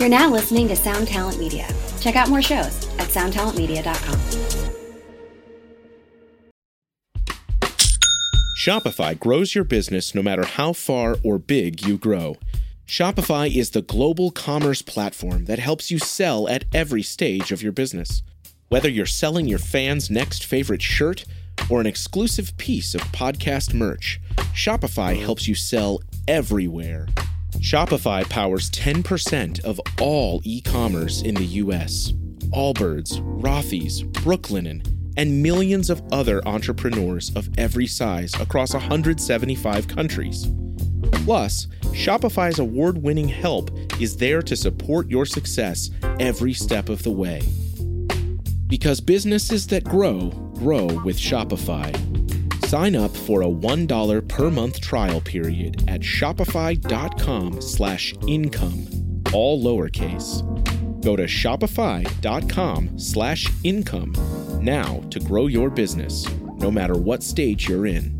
You're now listening to Sound Talent Media. Check out more shows at soundtalentmedia.com. Shopify grows your business no matter how far or big you grow. Shopify is the global commerce platform that helps you sell at every stage of your business. Whether you're selling your fans' next favorite shirt or an exclusive piece of podcast merch, Shopify helps you sell everywhere. Shopify powers 10% of all e commerce in the US. Allbirds, Rothy's, Brooklinen, and millions of other entrepreneurs of every size across 175 countries. Plus, Shopify's award winning help is there to support your success every step of the way. Because businesses that grow, grow with Shopify. Sign up for a $1 per month trial period at shopify.com slash income, all lowercase. Go to shopify.com slash income now to grow your business, no matter what stage you're in.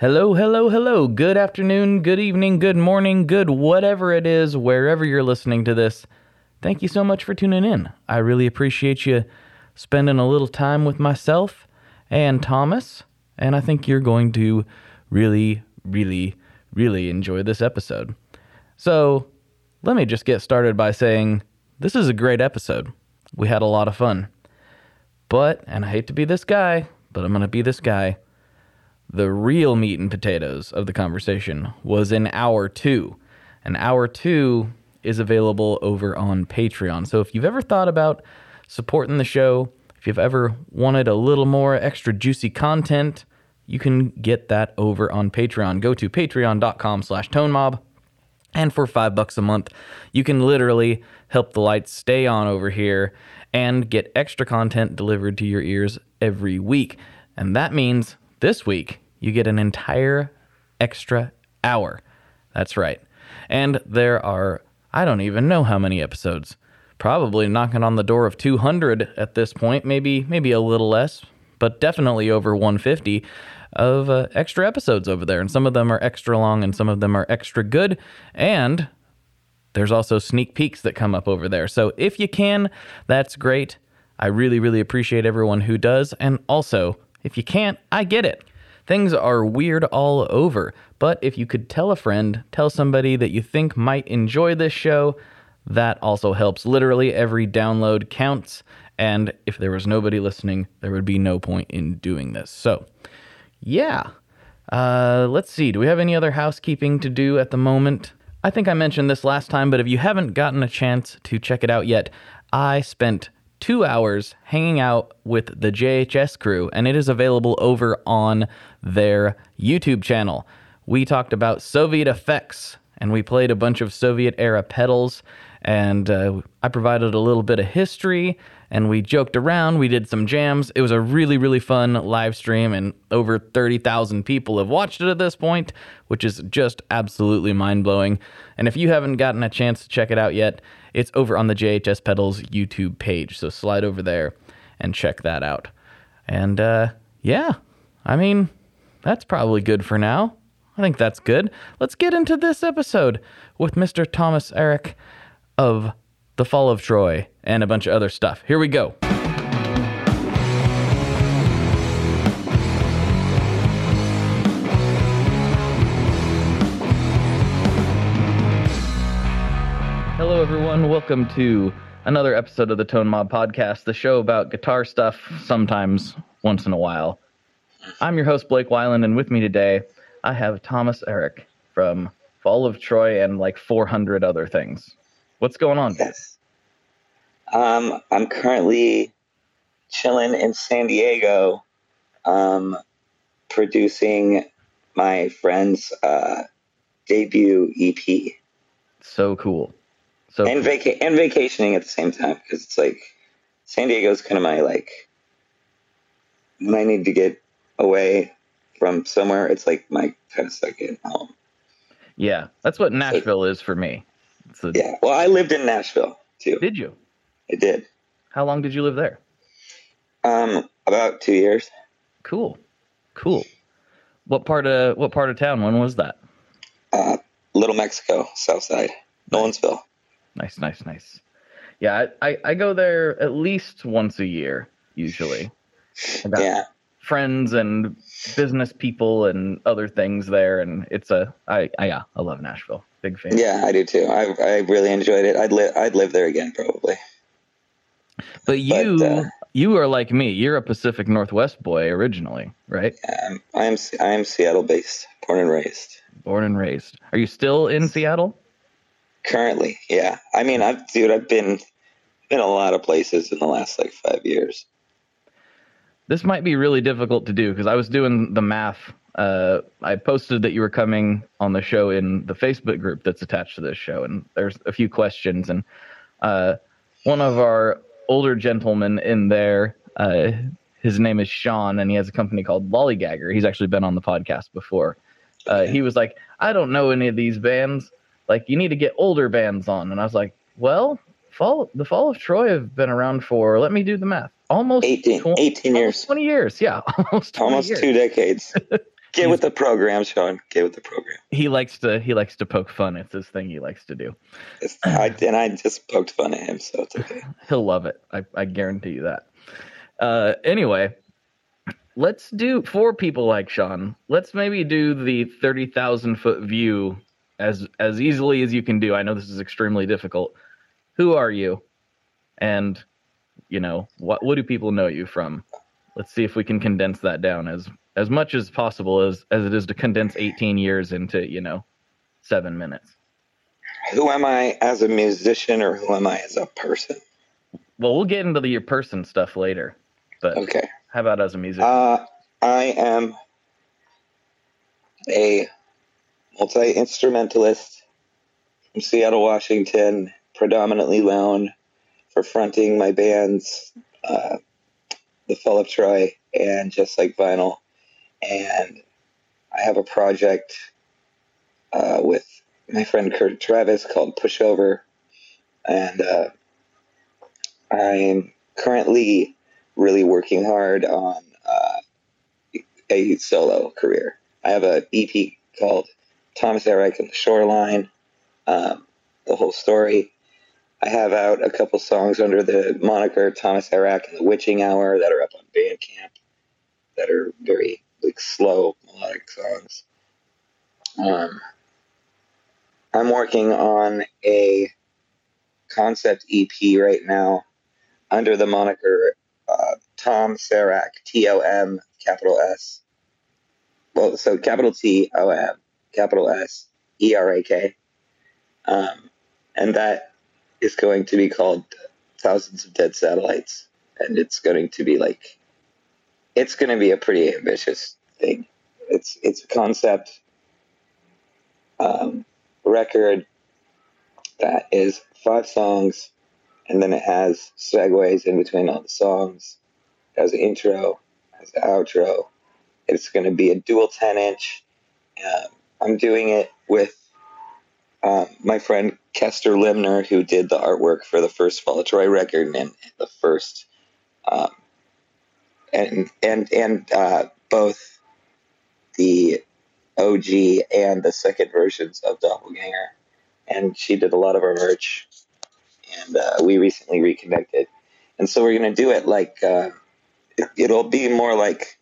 Hello, hello, hello. Good afternoon, good evening, good morning, good whatever it is, wherever you're listening to this. Thank you so much for tuning in. I really appreciate you spending a little time with myself and Thomas, and I think you're going to really, really, really enjoy this episode. So, let me just get started by saying this is a great episode. We had a lot of fun. But, and I hate to be this guy, but I'm going to be this guy the real meat and potatoes of the conversation was in hour two. And hour two is available over on Patreon. So if you've ever thought about supporting the show, if you've ever wanted a little more extra juicy content, you can get that over on Patreon. Go to patreon.com slash tonemob. And for five bucks a month, you can literally help the lights stay on over here and get extra content delivered to your ears every week. And that means this week, you get an entire extra hour. That's right. And there are, I don't even know how many episodes. Probably knocking on the door of 200 at this point, maybe maybe a little less, but definitely over 150 of uh, extra episodes over there. And some of them are extra long and some of them are extra good. And there's also sneak peeks that come up over there. So if you can, that's great. I really, really appreciate everyone who does. And also, if you can't, I get it. Things are weird all over, but if you could tell a friend, tell somebody that you think might enjoy this show, that also helps. Literally every download counts, and if there was nobody listening, there would be no point in doing this. So, yeah. Uh, let's see. Do we have any other housekeeping to do at the moment? I think I mentioned this last time, but if you haven't gotten a chance to check it out yet, I spent two hours hanging out with the JHS crew, and it is available over on their YouTube channel. We talked about Soviet effects, and we played a bunch of Soviet era pedals, and uh, I provided a little bit of history, and we joked around. We did some jams. It was a really, really fun live stream, and over 30,000 people have watched it at this point, which is just absolutely mind blowing. And if you haven't gotten a chance to check it out yet, it's over on the JHS Pedals YouTube page. So slide over there and check that out. And uh, yeah, I mean, that's probably good for now. I think that's good. Let's get into this episode with Mr. Thomas Erak of The Fall of Troy and a bunch of other stuff. Here we go. Hello, everyone. Welcome to another episode of the Tone Mob Podcast, the show about guitar stuff, sometimes once in a while. I'm your host, Blake Weiland, and with me today, I have Thomas Erak from Fall of Troy and like 400 other things. What's going on? Yes. Um, I'm currently chilling in San Diego, um, producing my friend's uh, debut EP So cool. So and cool. vaca- and vacationing at the same time because it's like San Diego's kind of my like when I need to get away from somewhere, it's like my kind of second home. yeah, that's what Nashville is for me. A, Yeah. Well, I lived in Nashville too. Did you? I did. How long did you live there? Um, about two years. Cool. Cool. What part of what part of town? When was that? Uh, Little Mexico, South Side, Nolensville. Nice, nice, nice. Yeah, I, I, I go there at least once a year, usually. Yeah. friends and business people and other things there, and it's a I, I yeah, I love Nashville. Big fan. Yeah, I do too. I I really enjoyed it. I'd live I'd live there again probably. But you But, uh, you are like me. You're a Pacific Northwest boy originally, right? I'm I'm Seattle based, born and raised. Born and raised. Are you still in Seattle? Currently, yeah. I mean, I've dude, I've been been a lot of places in the last like five years. This might be really difficult to do because I was doing the math. Uh, I posted that you were coming on the show in the Facebook group that's attached to this show, and there's a few questions. And uh, one of our older gentlemen in there, uh, his name is Sean, and he has a company called Lollygagger. He's actually been on the podcast before. Uh, he was like, "I don't know any of these bands. Like, you need to get older bands on." And I was like, "Well, fall the Fall of Troy have been around for. Let me do the math. Almost 18, 20 18 almost years, 20 years. Yeah, almost 20 almost years. two decades. Get with the program, Sean. Get with the program. He likes to he likes to poke fun. It's his thing he likes to do. I, and I just poked fun at him, so it's okay. He'll love it. I, I guarantee you that. Uh, anyway, let's do for people like Sean. Let's maybe do the thirty thousand foot view as as easily as you can do. I know this is extremely difficult. Who are you? And you know what? What do people know you from? Let's see if we can condense that down as as much as possible as as it is to condense eighteen years into you know seven minutes. Who am I as a musician, or who am I as a person? Well, we'll get into the your person stuff later, but Okay. how about as a musician? Uh, I am a multi instrumentalist from Seattle, Washington, predominantly known for fronting my bands, uh, The of Troy and Just Like Vinyl. And I have a project uh, with my friend Kurt Travis called Pushover. And uh, I'm currently really working hard on uh, a solo career. I have an EP called Thomas Erak and the Shoreline, um, the whole story. I have out a couple songs under the moniker Thomas Erak and the Witching Hour that are up on Bandcamp that are very like slow melodic songs. Um, I'm working on a concept EP right now under the moniker uh, Tom Sarak, T O M, capital S. Well, so capital T O M, capital S, E R A K. Um, and that is going to be called Thousands of Dead Satellites. And it's going to be like, it's going to be a pretty ambitious thing. It's, it's a concept um, record that is five songs and then it has segues in between all the songs. It has an intro, has an outro. It's going to be a dual 10 inch. Um, I'm doing it with um, my friend Kester Limner, who did the artwork for the first Fall Troy record and the first, um, and and and uh, both the OG and the second versions of Doppelganger. And she did a lot of our merch and uh, we recently reconnected. And so we're going to do it like uh, it, will be more like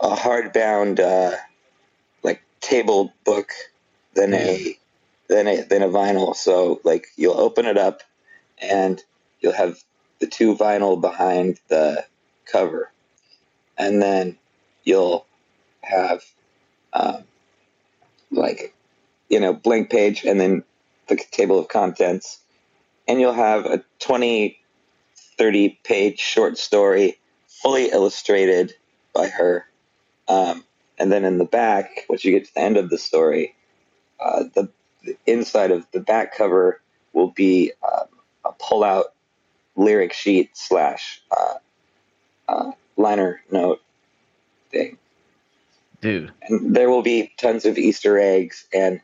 a hardbound, uh, like table book than a than a than a vinyl. So like you'll open it up, and you'll have the two vinyl behind the cover, and then you'll have um, like you know blank page, and then the table of contents and you'll have a 20 30 page short story, fully illustrated by her. Um, and then in the back, once you get to the end of the story, uh, the, the, inside of the back cover will be um, a pull out lyric sheet slash uh, uh, liner note thing. Dude. And there will be tons of Easter eggs, and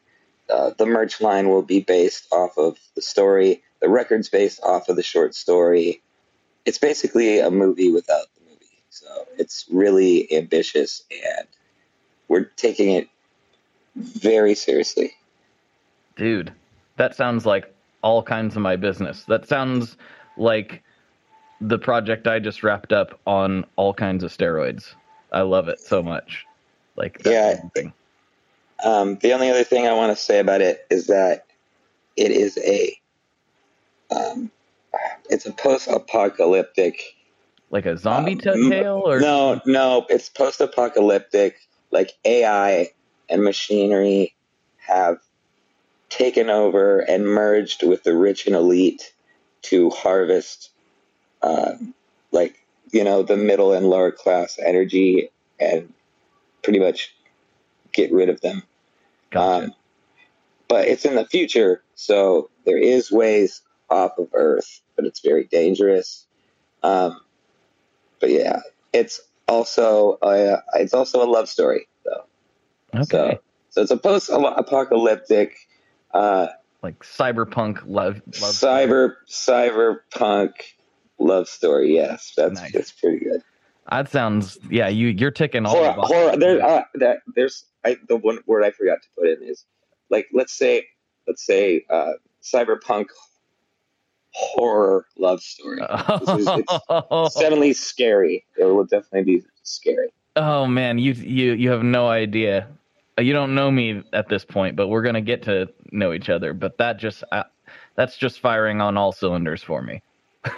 uh, the merch line will be based off of the story. The record's based off of the short story. It's basically a movie without the movie. So it's really ambitious, and we're taking it very seriously. Dude, that sounds like all kinds of my business. That sounds like the project I just wrapped up on all kinds of steroids. I love it so much. Like yeah. Um, the only other thing I want to say about it is that it is a um, it's a post-apocalyptic like a zombie um, tale or no no it's post-apocalyptic like ai and machinery have taken over and merged with the rich and elite to harvest uh, like you know the middle and lower class energy and pretty much get rid of them gotcha. Um, but it's in the future so there is ways off of earth but it's very dangerous um, but yeah it's also a, it's also a love story though okay so, so it's a post-apocalyptic uh, like cyberpunk love, love cyber story. cyberpunk love story. Yes, that's nice. that's pretty good. That sounds yeah. You you're ticking all horror. horror there, uh, that, there's I, the one word I forgot to put in is like let's say let's say uh, cyberpunk horror love story. Is, it's definitely scary. It will definitely be scary. Oh man, you you you have no idea. You don't know me at this point, but we're gonna get to know each other. But that just uh, that's just firing on all cylinders for me.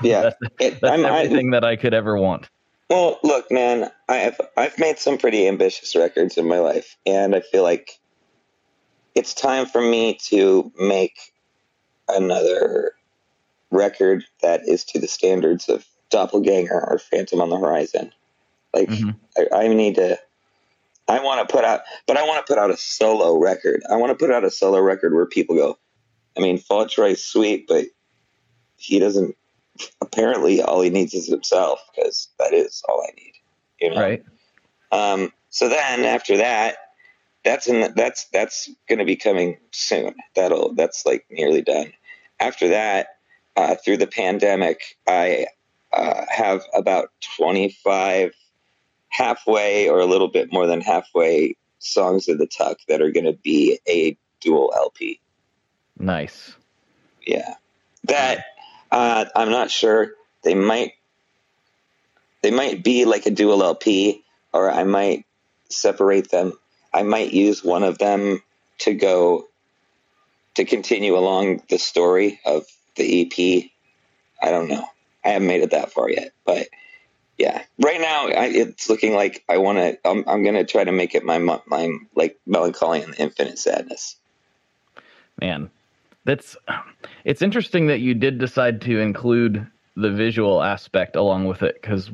Yeah, that's, it, that's everything I, that I could ever want. Well, look, man, I've I've made some pretty ambitious records in my life, and I feel like it's time for me to make another record that is to the standards of Doppelganger or Phantom on the Horizon. Like, mm-hmm. I, I need to I want to put out, but I want to put out a solo record. I want to put out a solo record where people go, I mean, Fall is sweet, but he doesn't. Apparently, all he needs is himself because that is all I need. You know? Right. Um, so then after that, that's in the, that's that's going to be coming soon. That'll that's like nearly done. After that, uh, through the pandemic, I uh, have about twenty five halfway or a little bit more than halfway songs of the Tuck that are going to be a dual LP. Nice. Yeah. That uh, I'm not sure. They might they might be like a dual LP, or I might separate them. I might use one of them to go to continue along the story of the EP. I don't know. I haven't made it that far yet, but yeah, right now I, it's looking like I want to. I'm, I'm going to try to make it my my like Mellon Collie and infinite sadness. Man, that's it's interesting that you did decide to include the visual aspect along with it because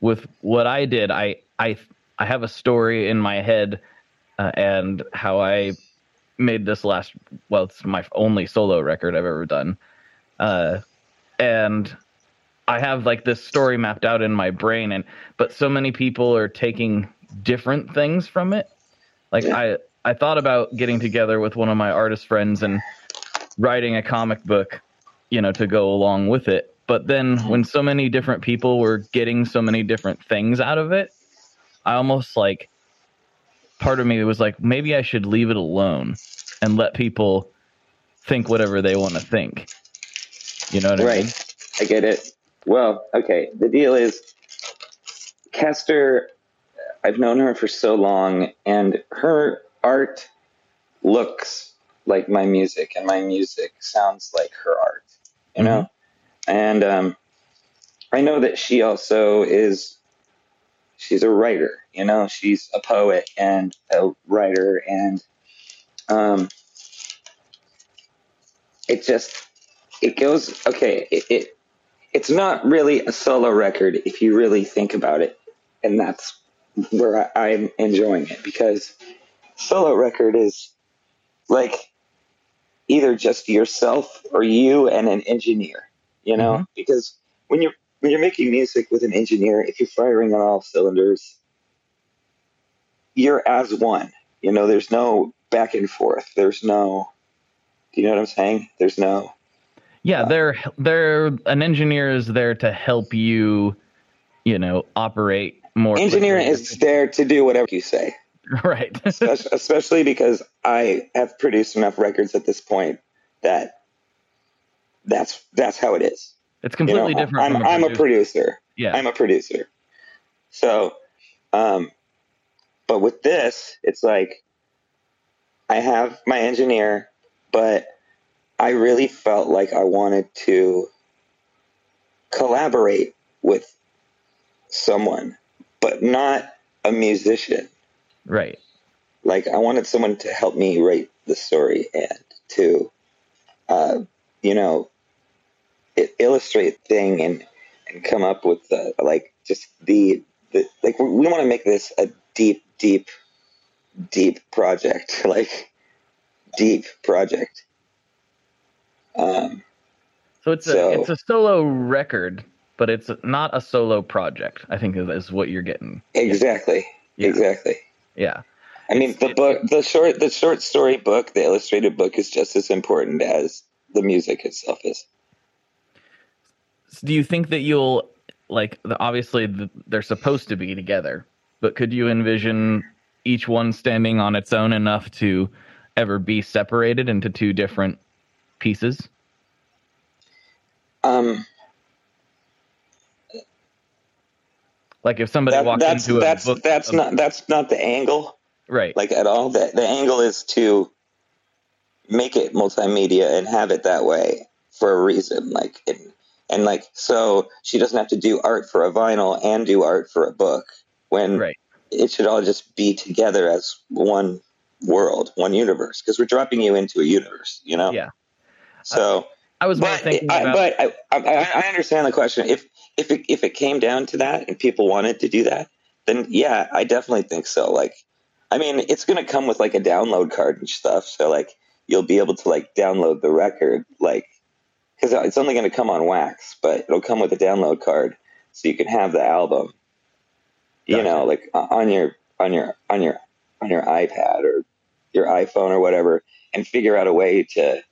with what I did, I I I have a story in my head uh, and how I made this last. Well, it's my only solo record I've ever done, uh, and I have like this story mapped out in my brain and but so many people are taking different things from it. Like I I thought about getting together with one of my artist friends and writing a comic book, you know, to go along with it. But then when so many different people were getting so many different things out of it, I almost like part of me was like maybe I should leave it alone and let people think whatever they want to think. You know what right. I mean? I get it. Well, okay. The deal is, Kester, I've known her for so long, and her art looks like my music, and my music sounds like her art, you know? Mm-hmm. And um, I know that she also is, she's a writer, you know? She's a poet and a writer, and um, it just, it goes, okay, it, it it's not really a solo record if you really think about it, and that's where I, I'm enjoying it because solo record is like either just yourself or you and an engineer, you know, Mhm. because when you're when you're making music with an engineer, if you're firing on all cylinders, you're as one. You know, there's no back and forth. There's no, do you know what I'm saying? There's no, Yeah, they're they're an engineer is there to help you, you know, operate more. engineering quickly. is there to do whatever you say, right. especially, because I have produced enough records at this point that that's that's how it is. it's You know, completely different. I'm a I'm a producer. producer. Yeah. I'm a producer. So, um, but with this, it's like I have my engineer, but I really felt like I wanted to collaborate with someone, but not a musician. Right. Like I wanted someone to help me write the story and to, uh, you know, illustrate thing and and come up with the, like just the, the like we, we want to make this a deep, deep, deep project, like deep project. Um, So it's a So- it's a solo record, but it's not a solo project. I think is, is what you're getting. exactly, Yeah. exactly. Yeah. I mean, the book, the short, the short story book, the illustrated book is just as important as the music itself is. So do you think that you'll like the, obviously the, they're supposed to be together, but could you envision each one standing on its own enough to ever be separated into two different pieces? Um, Like if somebody that, walked that's into a that's book, that's of- not that's not the angle, right. like at all. The the angle is to make it multimedia and have it that way for a reason. Like and, and like so she doesn't have to do art for a vinyl and do art for a book when Right. it should all just be together as one world, one universe. Because we're dropping you into a universe, you know. Yeah. So. I was but thinking I, about but I, I, I understand the question. If if it, if it came down to that and people wanted to do that, then yeah, I definitely think so. Like, I mean, it's going to come with like a download card and stuff. So like, you'll be able to like download the record, like, because it's only going to come on wax, but it'll come with a download card, so you can have the album. You know, like on your on your on your on your iPad or your iPhone or whatever, and figure out a way to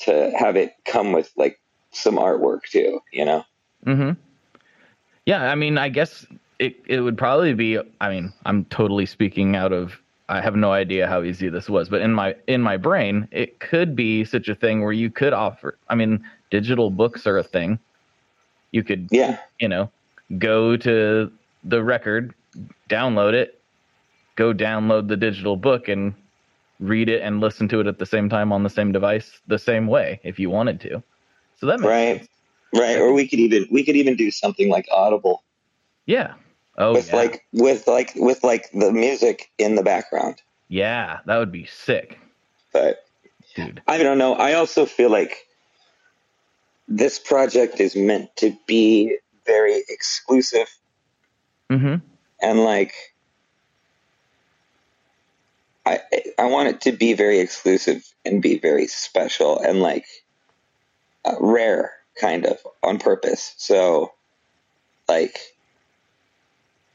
to have it come with like some artwork too, you know? hmm Yeah, I mean, I guess it it would probably be. I mean, I'm totally speaking out of. I have no idea how easy this was, but in my in my brain, it could be such a thing where you could offer. I mean, digital books are a thing. You could, Yeah. you know, go to the record, download it, go download the digital book, and read it and listen to it at the same time on the same device, the same way if you wanted to. So that makes Right. sense. Right. Or we could even we could even do something like Audible Yeah. Oh, with yeah. like with like with like the music in the background. Yeah, that would be sick, But dude. I don't know. I also feel like this project is meant to be very exclusive Mm-hmm. and like I I want it to be very exclusive and be very special and like uh, rare kind of on purpose. So like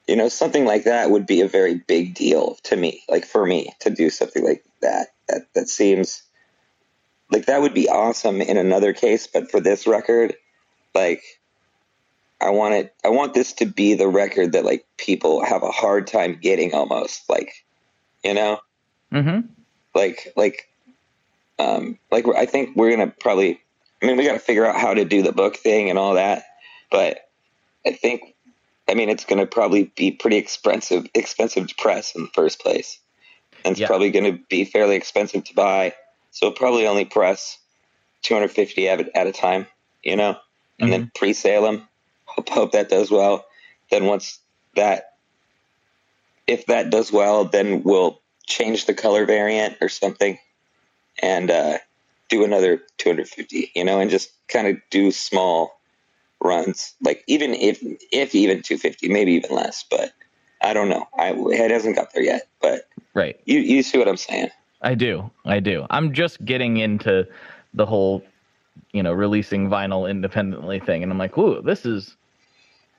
you know something like that would be a very big deal to me like for me to do something like that that that seems like that would be awesome in another case but for this record like I want it I want this to be the record that like people have a hard time getting almost like you know Mm-hmm. like like um like I think we're gonna probably I mean we got to figure out how to do the book thing and all that but I think I mean it's gonna probably be pretty expensive expensive to press in the first place. And it's Yeah. probably gonna be fairly expensive to buy so it'll probably only press 250 at, at a time you know? And then pre-sale them hope, hope that does well. Then once that if that does well then we'll change the color variant or something. And uh, do another 250 you know and just kind of do small runs. Like even if if even 250, maybe even less, but I don't know. I it hasn't got there yet, but Right. you you see what I'm saying? I do. I do. I'm just getting into the whole, you know, releasing vinyl independently thing. And I'm like, ooh, this is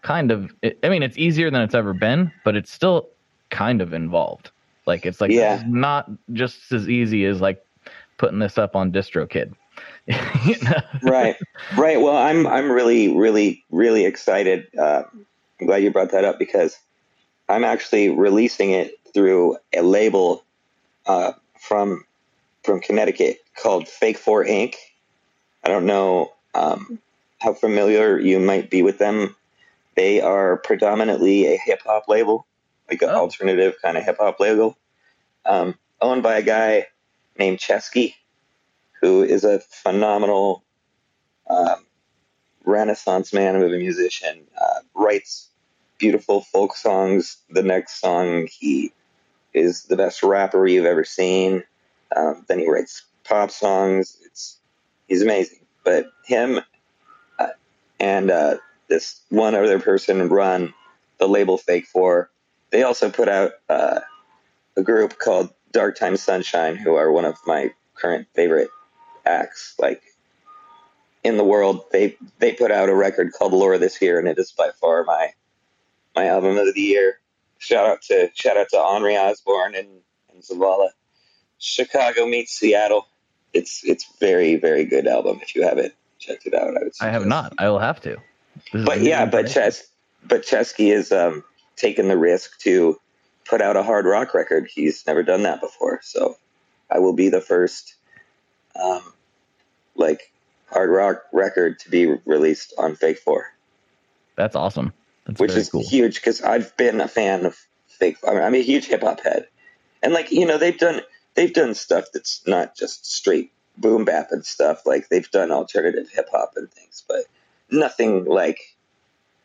kind of, I mean, it's easier than it's ever been, but it's still kind of involved. Like, it's like, Yeah. not just as easy as like putting this up on DistroKid. you know? right right well i'm i'm really really really excited uh, i'm glad you brought that up because i'm actually releasing it through a label uh, from from connecticut called fake 4 inc i don't know um, how familiar you might be with them they are predominantly a hip-hop label like an Oh. alternative kind of hip-hop label um, owned by a guy named Ceschi who is a phenomenal um, renaissance man of a musician, uh, writes beautiful folk songs. The next song, he is the best rapper you've ever seen. Um, then he writes pop songs. It's he's amazing. But him uh, and uh, this one other person run the label Fake Four. They also put out uh, a group called Dark Time Sunshine, who are one of my current favorite acts. Like in the world. They they put out a record called Lore this year, and it is by far my my album of the year. Shout out to shout out to Onry Ozzborn and, and Zavala. Chicago meets Seattle. It's it's very very good album. If you haven't checked it out, I would. I have not. I will have to. This But yeah, but. Ches but Ceschi is um, taking the risk to put out a hard rock record. He's never done that before, so I will be the first um, like hard rock record to be released on Fake Four, That's awesome. That's which is cool. huge because I've been a fan of Fake. I mean, I'm a huge hip hop head, and like you know, they've done they've done stuff that's not just straight boom bap and stuff. Like they've done alternative hip hop and things, but nothing like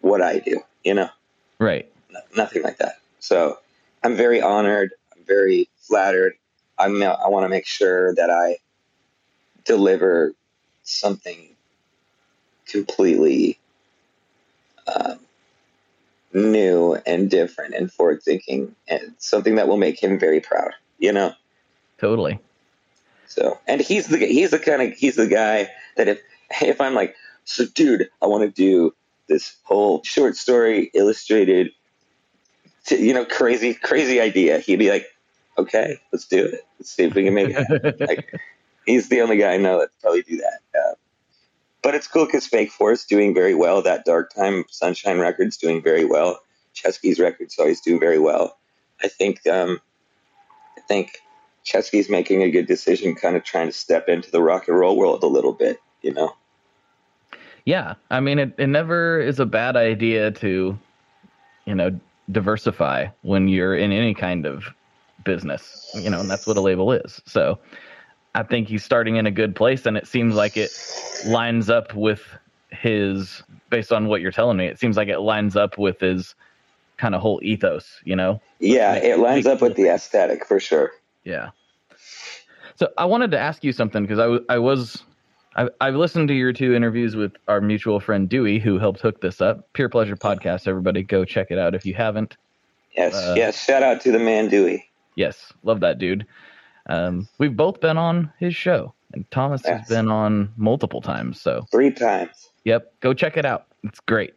what I do. You know. Right. No- nothing like that. So I'm very honored. I'm very flattered. I'm, I want to make sure that I deliver something completely um, new and different and forward thinking and something that will make him very proud, you know? Totally. So, and he's the he's the kind of he's the guy that if if I'm like, so dude, I want to do this whole short story illustrated, you know, crazy crazy idea, he'd be like, okay, let's do it. Let's see if we can make it. happen. like, he's the only guy I know that probably do that. Uh, but it's cool because Fake Four's doing very well. That Dark Time Sunshine record's doing very well. Ceschi's records always do very well. I think um, I think Ceschi's making a good decision, kind of trying to step into the rock and roll world a little bit. You know, Yeah, I mean, it, it never is a bad idea to, you know, diversify when you're in any kind of business, you know, and that's what a label is. So I think he's starting in a good place, and it seems like it lines up with his, based on what you're telling me, it seems like it lines up with his kind of whole ethos, you know? yeah, Make- it lines up with the aesthetic for sure. Yeah. So I wanted to ask you something because I, w- I was I, I've listened to your two interviews with our mutual friend Dewey, who helped hook this up. Pure Pleasure Podcast. Everybody go check it out if you haven't. Yes, Uh, yes. Shout out to the man Dewey. Yes, love that dude. Um, we've both been on his show, and Thomas has been on multiple times. So Three times. Yep, go check it out. It's great.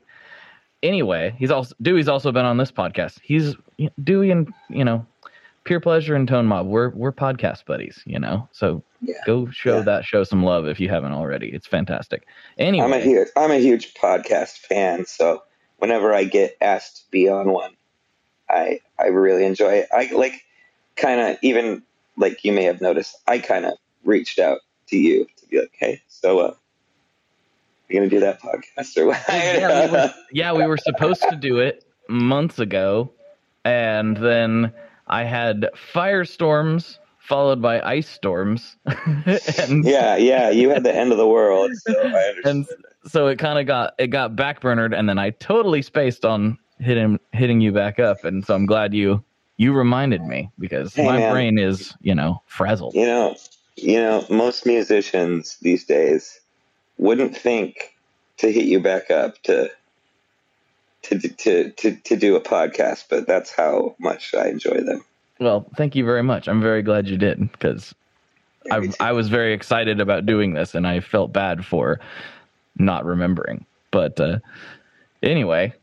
Anyway, he's also Dewey's also been on this podcast. He's Dewey and you know, Pure Pleasure and Tone Mob. We're we're podcast buddies, you know. So Yeah. go show Yeah. that show some love if you haven't already. It's fantastic. Anyway, I'm a huge I'm a huge podcast fan, so whenever I get asked to be on one, I I really enjoy it. I like kind of even like you may have noticed, I kind of reached out to you to be like, hey, so uh, you gonna do that podcast or what? yeah, we were, yeah, we were supposed to do it months ago, and then I had firestorms followed by ice storms, and yeah, yeah, you had the end of the world, so I understand. and so it kind of got it got backburnered, and then I totally spaced on hitting hitting you back up, and so I'm glad you you reminded me because Hey, my man. brain is you know frazzled. You know, you know, most musicians these days wouldn't think to hit you back up to to to to to do a podcast, but that's how much I enjoy them. Well, thank you very much. I'm very glad you did because I, I was very excited about doing this and I felt bad for not remembering. But uh, anyway,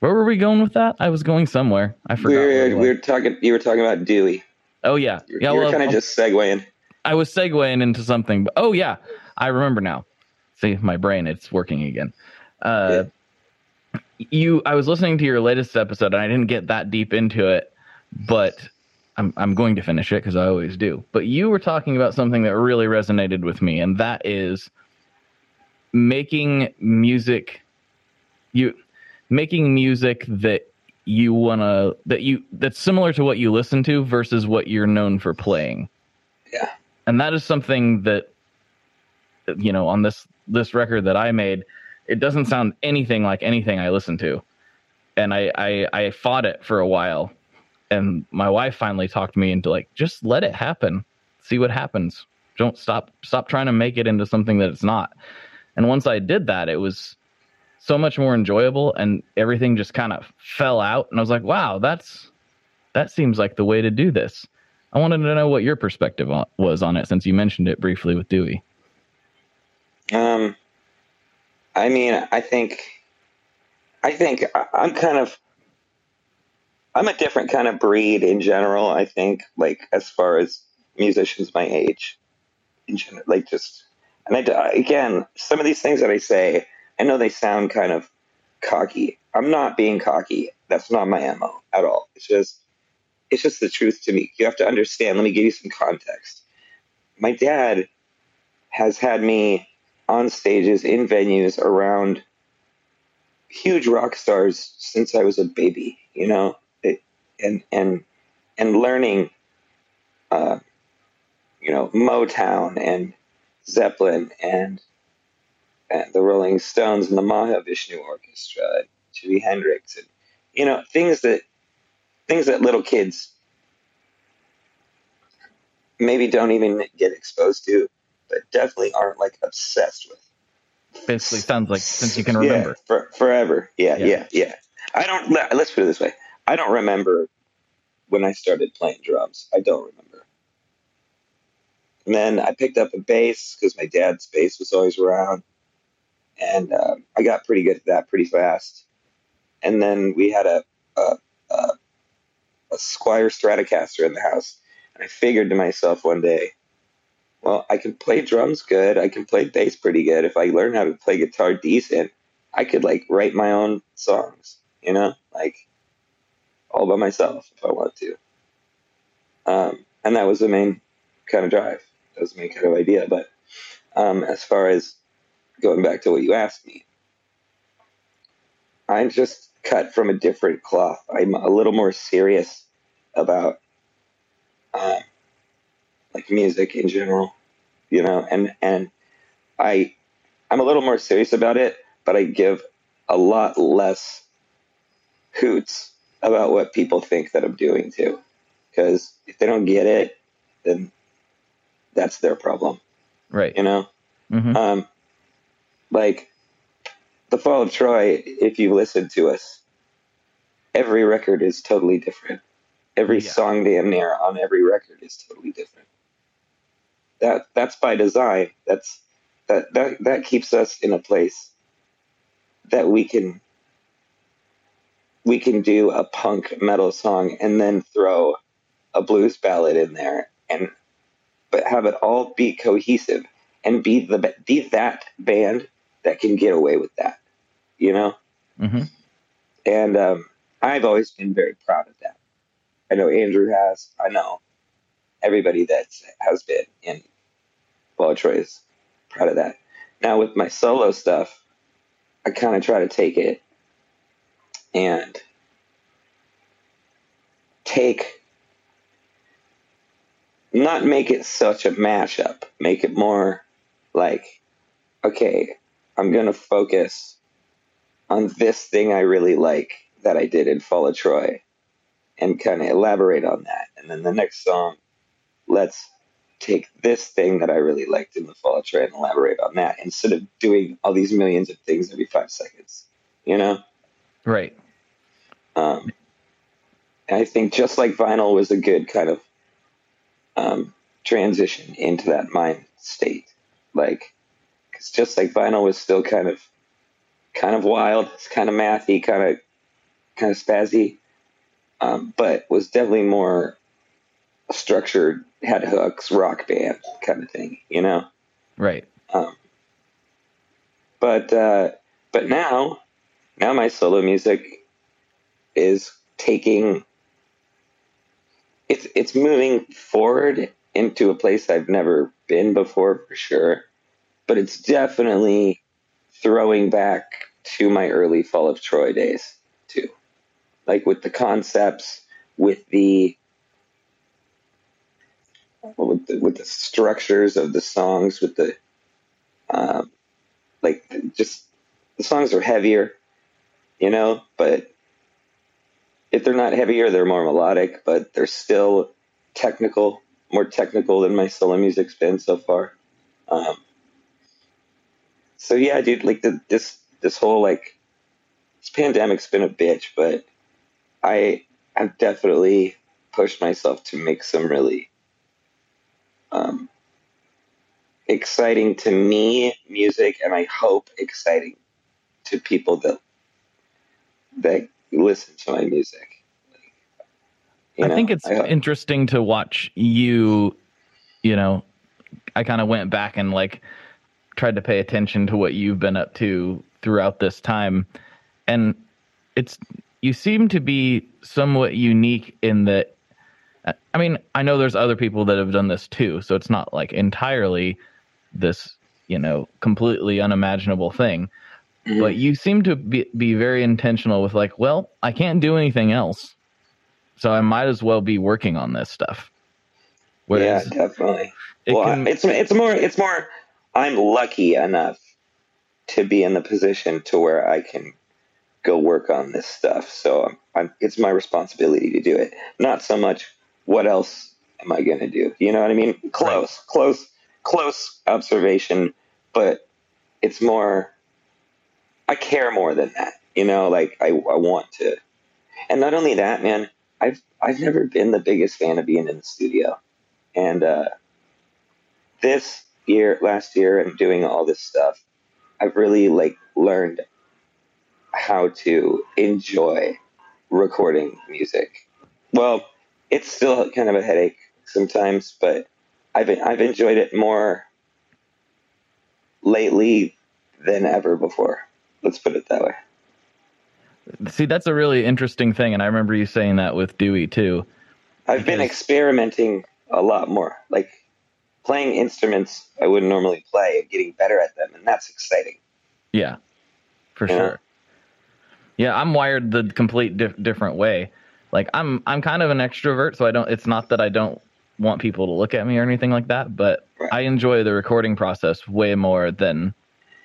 where were we going with that? I was going somewhere. I forgot. We were, we we were talking. You were talking about Dewey. oh yeah, You're, yeah. you were well, kind of just segueing. I was segueing into something. But, oh yeah, I remember now. See, my brain, it's working again. Uh, You, I was listening to your latest episode, and I didn't get that deep into it, but I'm I'm going to finish it because I always do. But you were talking about something that really resonated with me, and that is making music. You making music that you wanna that you that's similar to what you listen to versus what you're known for playing Yeah. and that is something that you know on this this record that i made it doesn't sound anything like anything i listen to. And i i, I fought it for a while. And my wife finally talked me into like just let it happen. See what happens. Don't stop stop trying to make it into something that it's not. And once i did that it was so much more enjoyable and everything just kind of fell out. And i was like wow that's that seems like the way to do this. I wanted to know what your perspective on, was on it since you mentioned it briefly with Dewey. Um, I mean, I think, I think I'm kind of, I'm a different kind of breed in general. I think, like as far as musicians my age, in general, like just, and I again, some of these things that I say, I know they sound kind of cocky. I'm not being cocky. That's not my mo at all. It's just, it's just the truth to me. You have to understand. Let me give you some context. My dad has had me on stages in venues around huge rock stars since I was a baby, you know, it, and and and learning, uh, you know, Motown and Zeppelin and, and the Rolling Stones and the Mahavishnu Orchestra, and Jimi Hendrix, and you know, things that things that little kids maybe don't even get exposed to, but definitely aren't like obsessed with. Basically, sounds like since you can Yeah, remember. for, forever. Yeah, Yeah. yeah, yeah, I don't. let- Let's put it this way: I don't remember when I started playing drums. I don't remember. And then I picked up a bass because my dad's bass was always around, and um, I got pretty good at that pretty fast. And then we had a a, a, a Squier Stratocaster in the house, and I figured to myself one day, well, I can play drums good. I can play bass pretty good. If I learn how to play guitar decent, I could like write my own songs, you know, like all by myself if I want to. Um, and that was the main kind of drive. That was the main kind of idea. But um, as far as going back to what you asked me, I'm just cut from a different cloth. I'm a little more serious about um, like music in general, you know, and and I I'm a little more serious about it, but I give a lot less hoots about what people think that I'm doing too, because if they don't get it, then that's their problem, Right. you know. hmm Um, like the Fall of Troy, if you listen to us, every record is totally different. Every Yeah. song damn near on every record is totally different. That that's by design. That's that that that keeps us in a place that we can we can do a punk metal song and then throw a blues ballad in there and but have it all be cohesive and be the be that band that can get away with that, you know. hmm And um, I've always been very proud of that. I know Andrew has. I know everybody that has been in Fall Troy is proud of that. Now with my solo stuff, I kind of try to take it and take not make it such a mashup. Make it more like, okay, I'm gonna focus on this thing I really like that I did in Fall of Troy and kind of elaborate on that. And then the next song, let's take this thing that I really liked in the fall, try and elaborate on that instead of doing all these millions of things every five seconds. You know? Right. Um, I think just like vinyl was a good kind of um, transition into that mind state. Like, cause just like vinyl was still kind of, kind of wild, it's kind of mathy, kind of, kind of spazzy, um, but was definitely more structured, had hooks, rock band kind of thing, you know? Right. Um, but uh, but now, now my solo music is taking it's it's moving forward into a place I've never been before for sure, but it's definitely throwing back to my early Fall of Troy days too, like with the concepts, with the with the, with the structures of the songs, with the um, like just the songs are heavier, you know, but if they're not heavier, they're more melodic, but they're still technical, more technical than my solo music's been so far. Um, so yeah, dude, like the, this this whole like this pandemic's been a bitch, but I I've definitely pushed myself to make some really um, exciting to me music, and I hope exciting to people that that listen to my music. You I know, think it's I interesting to watch you. You know, I kind of went back and like tried to pay attention to what you've been up to throughout this time, and it's you seem to be somewhat unique in that. I mean, I know there's other people that have done this too, so it's not like entirely this, you know, completely unimaginable thing. Mm-hmm. But you seem to be, be very intentional with like, well, I can't do anything else. So I might as well be working on this stuff. Whereas yeah, definitely. It well, can, it's it's more it's more I'm lucky enough to be in the position to where I can go work on this stuff. So I'm, I'm, it's my responsibility to do it. Not so much what else am I going to do? You know what I mean? Close, right. close, close observation, but it's more I care more than that. You know, like I, I want to. And not only that, man, I've I've never been the biggest fan of being in the studio. And uh, this year, last year, and doing all this stuff, I've really like learned how to enjoy recording music. Well, it's still kind of a headache sometimes, but I've I've enjoyed it more lately than ever before. Let's put it that way. See, that's a really interesting thing, and I remember you saying that with Dewey too. I've been experimenting a lot more, like playing instruments I wouldn't normally play and getting better at them, and that's exciting. Yeah, for sure. Yeah, I'm wired the complete dif- different way. Like I'm, I'm kind of an extrovert, so I don't. It's not that I don't want people to look at me or anything like that, but right. I enjoy the recording process way more than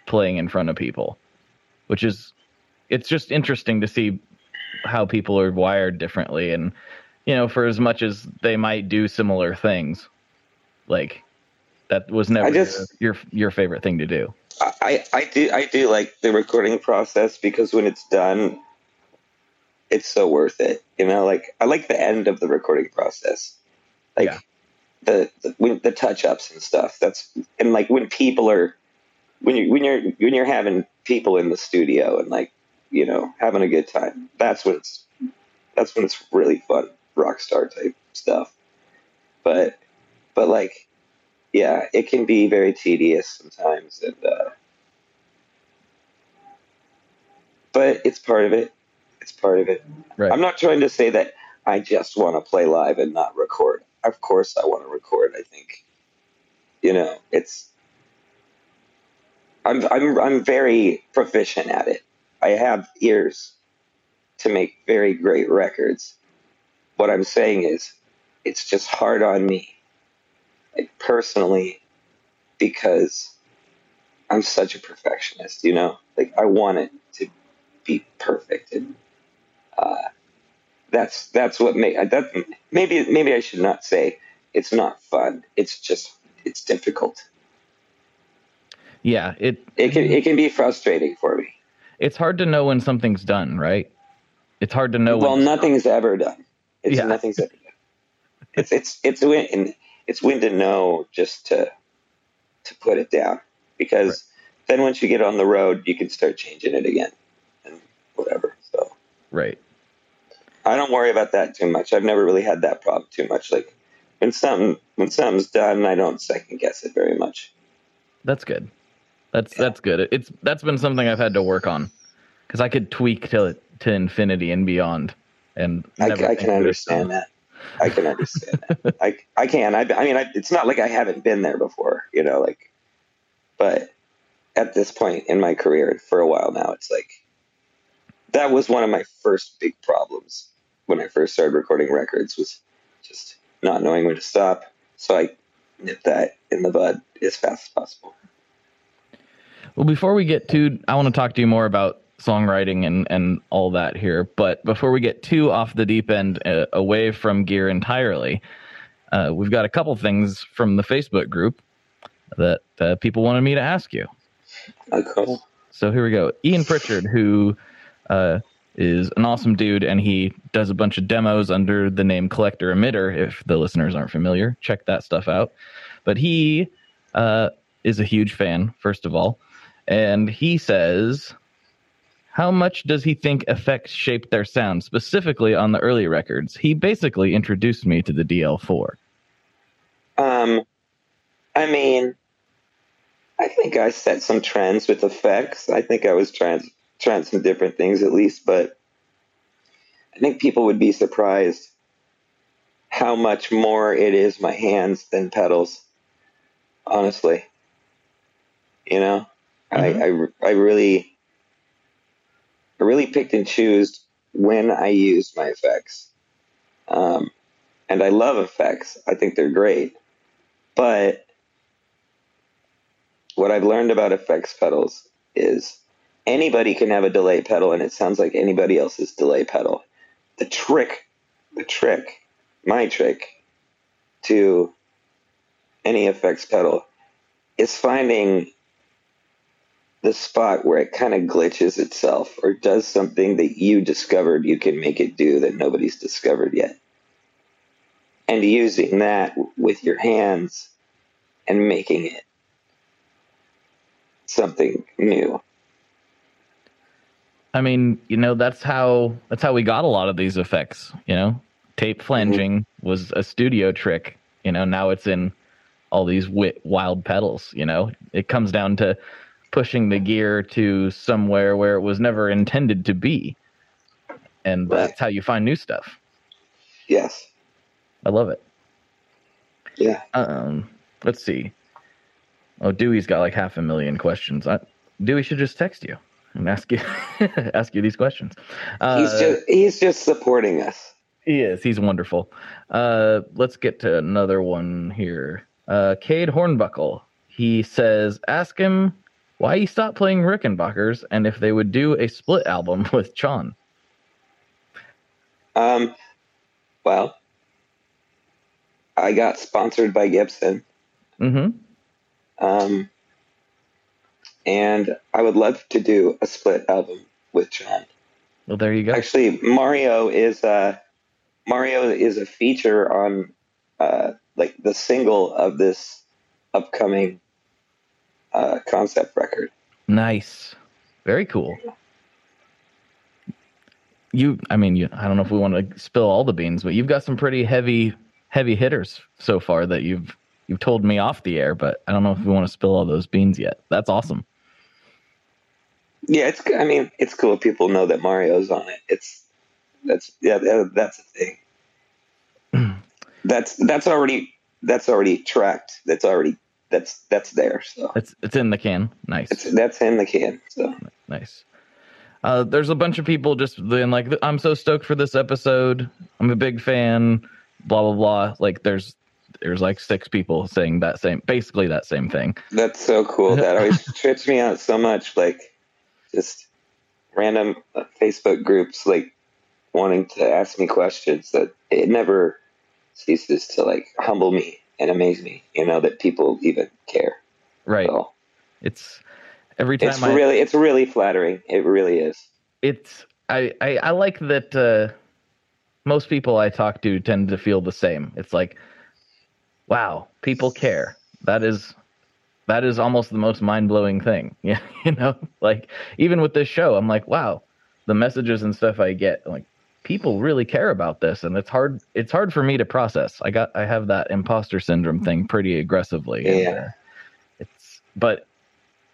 playing in front of people which is it's just interesting to see how people are wired differently and you know for as much as they might do similar things like that was never just, your, your your favorite thing to do i i do i do like the recording process because when it's done it's so worth it you know like i like the end of the recording process like yeah. the, the when the touch ups and stuff that's and like when people are when you when you're when you're having people in the studio and like you know having a good time, that's when it's that's when it's really fun rock star type stuff. But but like yeah, it can be very tedious sometimes, and uh, but it's part of it. It's part of it. Right. I'm not trying to say that I just want to play live and not record. Of course, I want to record. I think, you know, it's I'm I'm I'm very proficient at it. I have ears to make very great records. What I'm saying is, it's just hard on me, like personally, because I'm such a perfectionist. You know, like I want it to be perfect, and uh, that's that's what may that maybe maybe I should not say it's not fun. It's just it's difficult. Yeah, it It can it can be frustrating for me. it's hard to know when something's done, right? It's hard to know well, nothing's ever done. It's Yeah. nothing's ever done. It's it's it's when it's when to know just to to put it down because then once you get on the road, you can start changing it again and whatever. Right. I don't worry about that too much. I've never really had that problem too much. Like when something when something's done, I don't second guess it very much. That's good. That's that's good. It's that's been something I've had to work on because I could tweak to to infinity and beyond, and I, I can understand that. I can understand that. I I can. I, I mean, I, it's not like I haven't been there before, you know. Like, but at this point in my career, for a while now, it's like that was one of my first big problems when I first started recording records was just not knowing when to stop. So I nipped that in the bud as fast as possible. Well, before we get to, I want to talk to you more about songwriting and and all that here. But before we get too off the deep end, uh, away from gear entirely, uh, we've got a couple things from the Facebook group that uh, people wanted me to ask you. Okay. So here we go. Ian Pritchard, who uh, is an awesome dude, and he does a bunch of demos under the name Collector Emitter. If the listeners aren't familiar, check that stuff out. But he uh, is a huge fan, first of all, and he says, "How much does he think effects shaped their sound, specifically on the early records?" He basically introduced me to the DL4. Um, I mean, I think I set some trends with effects. I think I was trying trying some different things at least, but I think people would be surprised how much more it is my hands than pedals. Honestly, you know, I, I I really I really picked and chose when I used my effects. Um, and I love effects. I think they're great. But what I've learned about effects pedals is anybody can have a delay pedal and it sounds like anybody else's delay pedal. The trick, the trick, my trick to any effects pedal is finding the spot where it kind of glitches itself or does something that you discovered you can make it do that nobody's discovered yet. And using that with your hands and making it something new. I mean, you know, that's how that's how we got a lot of these effects. You know, tape flanging was a studio trick. You know, now it's in all these wi- wild pedals. You know, it comes down to pushing the gear to somewhere where it was never intended to be, and Right. that's how you find new stuff. Yes. I love it. Yeah. Um, let's see. Oh, Dewey's got like half a million questions. I, Dewey should just text you and ask you ask you these questions. Uh, He's just he's just supporting us. He is. He's wonderful. Uh, let's get to another one here. Uh, Cade Hornbuckle. He says, ask him why he stopped playing Rickenbackers and if they would do a split album with Chon. Um well I got sponsored by Gibson. Mm-hmm. Um and I would love to do a split album with Chon. Well, there you go. Actually, Mario is uh, Mario is a feature on uh, like the single of this upcoming uh, concept record. Nice. Very cool. You, I mean, you, I don't know if we want to spill all the beans, but you've got some pretty heavy, heavy hitters so far that you've you've told me off the air, but I don't know if we want to spill all those beans yet. That's awesome. Yeah, it's. I mean, it's cool. People know that Mario's on it. It's that's yeah, that's a thing. that's that's already that's already tracked. That's already that's that's there. So It's it's in the can. Nice. it's that's in the can. So Nice. Uh, there's a bunch of people just being like, "I'm so stoked for this episode. I'm a big fan." Blah blah blah. Like there's there's like six people saying that same, basically that same thing. That's so cool. That always trips me out so much. Like, just random uh, Facebook groups, like wanting to ask me questions that it never, ceases to like humble me and amaze me. You know that people even care. Right. So It's every time it's I really it's really flattering. It really is. it's I, I I like that uh most people I talk to tend to feel the same. It's like wow, people care. That is that is almost the most mind-blowing thing. Yeah, you know, like even with this show, I'm like, wow, the messages and stuff I get, like people really care about this and it's hard it's hard for me to process. I got I have that imposter syndrome thing pretty aggressively. and, Yeah. uh, it's but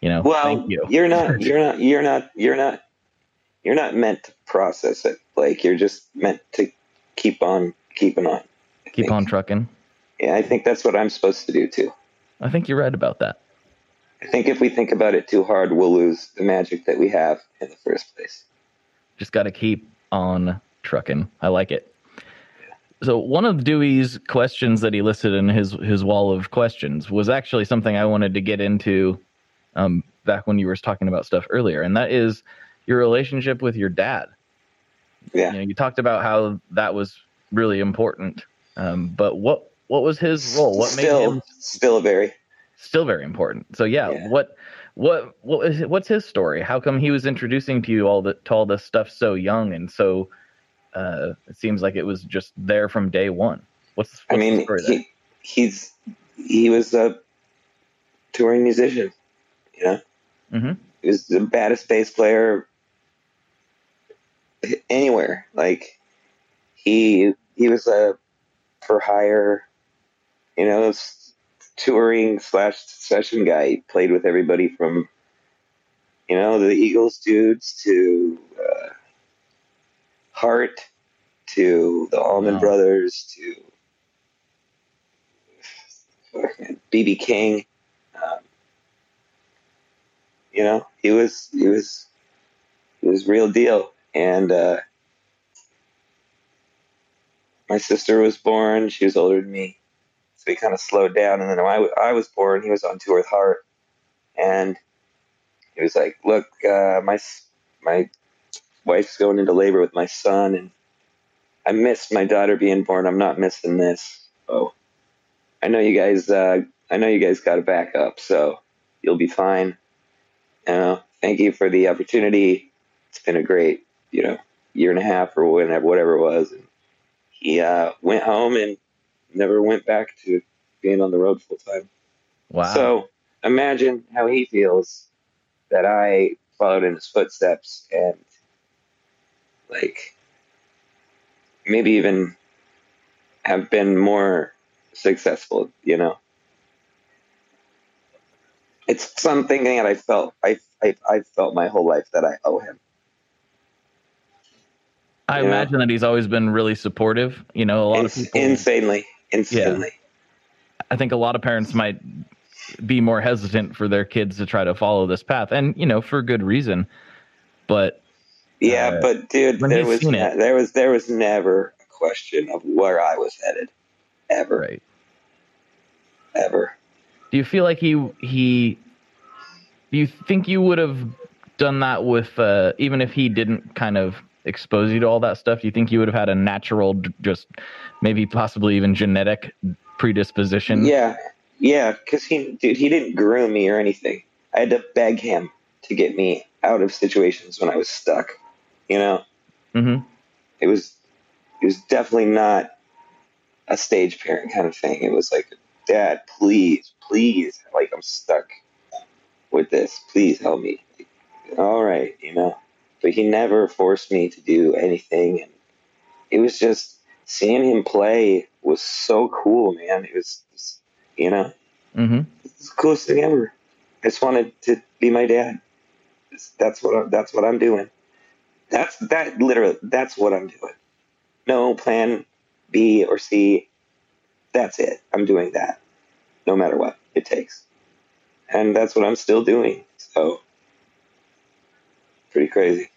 you know, Well, you. you're not you're not you're not you're not you're not meant to process it. Like you're just meant to keep on keeping on. I Keep think. on trucking. Yeah, I think that's what I'm supposed to do too. I think you're right about that. I think if we think about it too hard, we'll lose the magic that we have in the first place. Just got to keep on trucking. I like it. So one of Dewey's questions that he listed in his his wall of questions was actually something I wanted to get into um, back when you were talking about stuff earlier, and that is your relationship with your dad. Yeah. You know, you talked about how that was really important, um, but what what was his role? What made still, him still very still very important. So yeah, Yeah. what what what is what's his story? How come he was introducing to you all the to all this stuff so young and so uh it seems like it was just there from day one. What's, what's I the mean, he, he's he was a touring musician. You know, Mhm. he was the baddest bass player anywhere. Like he he was a for hire, you know, touring slash session guy. He played with everybody from you know the Eagles dudes to uh, Heart to the Allman Wow. Brothers to BB King. Um, you know, he was he was he was real deal. And uh, my sister was born; she was older than me, so he kind of slowed down. And then when I, I was born, he was on tour with Heart, and he was like, "Look, uh, my my wife's going into labor with my son, and I missed my daughter being born. I'm not missing this. Oh, I know you guys. Uh, I know you guys got a backup, so you'll be fine. You know, thank you for the opportunity. It's been a great, you know, year and a half or whatever, whatever it was. And he uh, went home and never went back to being on the road full time. wow. So imagine how he feels that I followed in his footsteps and like maybe even have been more successful, you know. It's something that I felt I I I felt my whole life that I owe him. I yeah. imagine that he's always been really supportive. You know, a lot Ins- of people insanely, insanely. I think a lot of parents might be more hesitant for their kids to try to follow this path and you know, for good reason. But Yeah, Uh, but dude, there was ne- there was there was never a question of where I was headed, ever, right. ever. Do you feel like he he? Do you think you would have done that with uh, even if he didn't kind of expose you to all that stuff? Do you think you would have had a natural, just maybe possibly even genetic predisposition? Yeah, yeah, because he, dude, he didn't groom me or anything. I had to beg him to get me out of situations when I was stuck. You know, hmm it was, it was definitely not a stage parent kind of thing. It was like, Dad, please, please, like I'm stuck with this. Please help me. All right, you know. But he never forced me to do anything, and it was just seeing him play was so cool, man. It was, just, you know. hmm It's the coolest thing ever. I just wanted to be my dad. That's what I'm, that's what I'm doing. That's that literally. That's what I'm doing. No plan B or C. That's it. I'm doing that, no matter what it takes, and that's what I'm still doing. So, pretty crazy.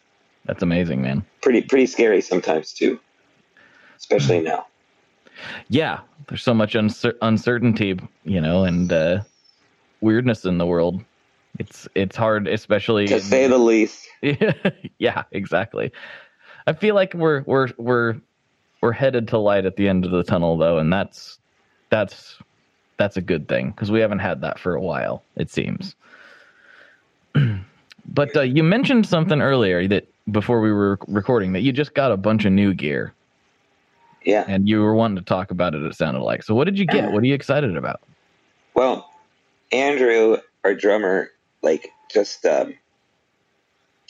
That's amazing, man. Pretty pretty scary sometimes too, especially now. Yeah, there's so much uncer- uncertainty, you know, and uh, weirdness in the world. It's it's hard, especially To in- say the least. yeah, exactly. I feel like we're we're we're we're headed to light at the end of the tunnel though, and that's that's that's a good thing because we haven't had that for a while. It seems. but uh, you mentioned something earlier that before we were recording that you just got a bunch of new gear Yeah. and you were wanting to talk about it. It sounded like. So what did you get? What are you excited about? Well, Andrew, our drummer, like just um,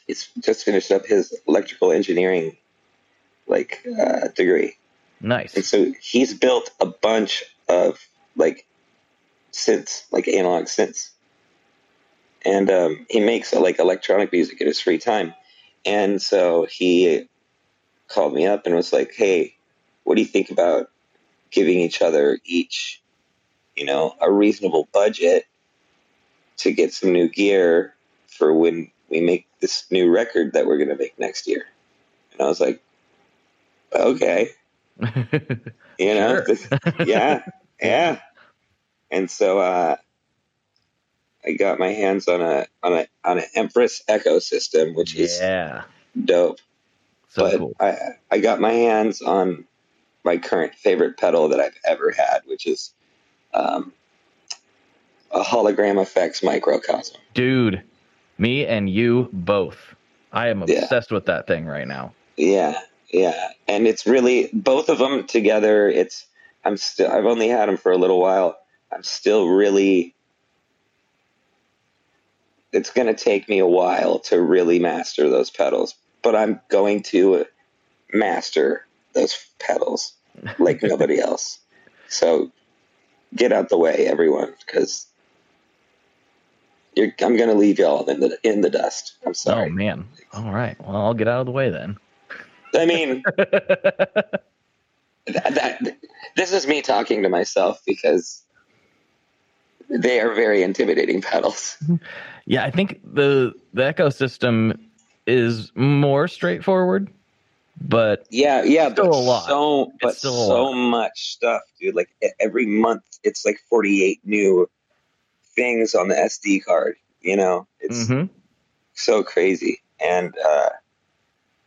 he's just finished up his electrical engineering like uh, degree, Nice. and so he's built a bunch of like synths, like analog synths, and um, he makes like electronic music in his free time. And so he called me up and was like, "Hey, what do you think about giving each other each, you know, a reasonable budget to get some new gear for when we make this new record that we're going to make next year?" And I was like, "Okay." You know, yeah, yeah. And so uh, I got my hands on a on a on an Empress Echosystem, which is yeah. dope. So but cool. I I got my hands on my current favorite pedal that I've ever had, which is um, a hologram effects microcosm. Dude, me and you both. I am Yeah. obsessed with that thing right now. Yeah, yeah, and it's really both of them together. It's I'm still I've only had them for a little while. I'm still really. It's going to take me a while to really master those pedals, but I'm going to master those pedals like nobody else. So get out the way, everyone, because I'm going to leave y'all in the in the dust. I'm oh, sorry. Oh man. All right. Well, I'll get out of the way then. I mean, that, that this is me talking to myself because they are very intimidating pedals. Yeah, I think the the Echosystem is more straightforward, but Yeah, yeah, Still but a lot. so but so much stuff, dude. Like every month, it's like forty eight new things on the SD card. You know, it's mhm. so crazy, and uh,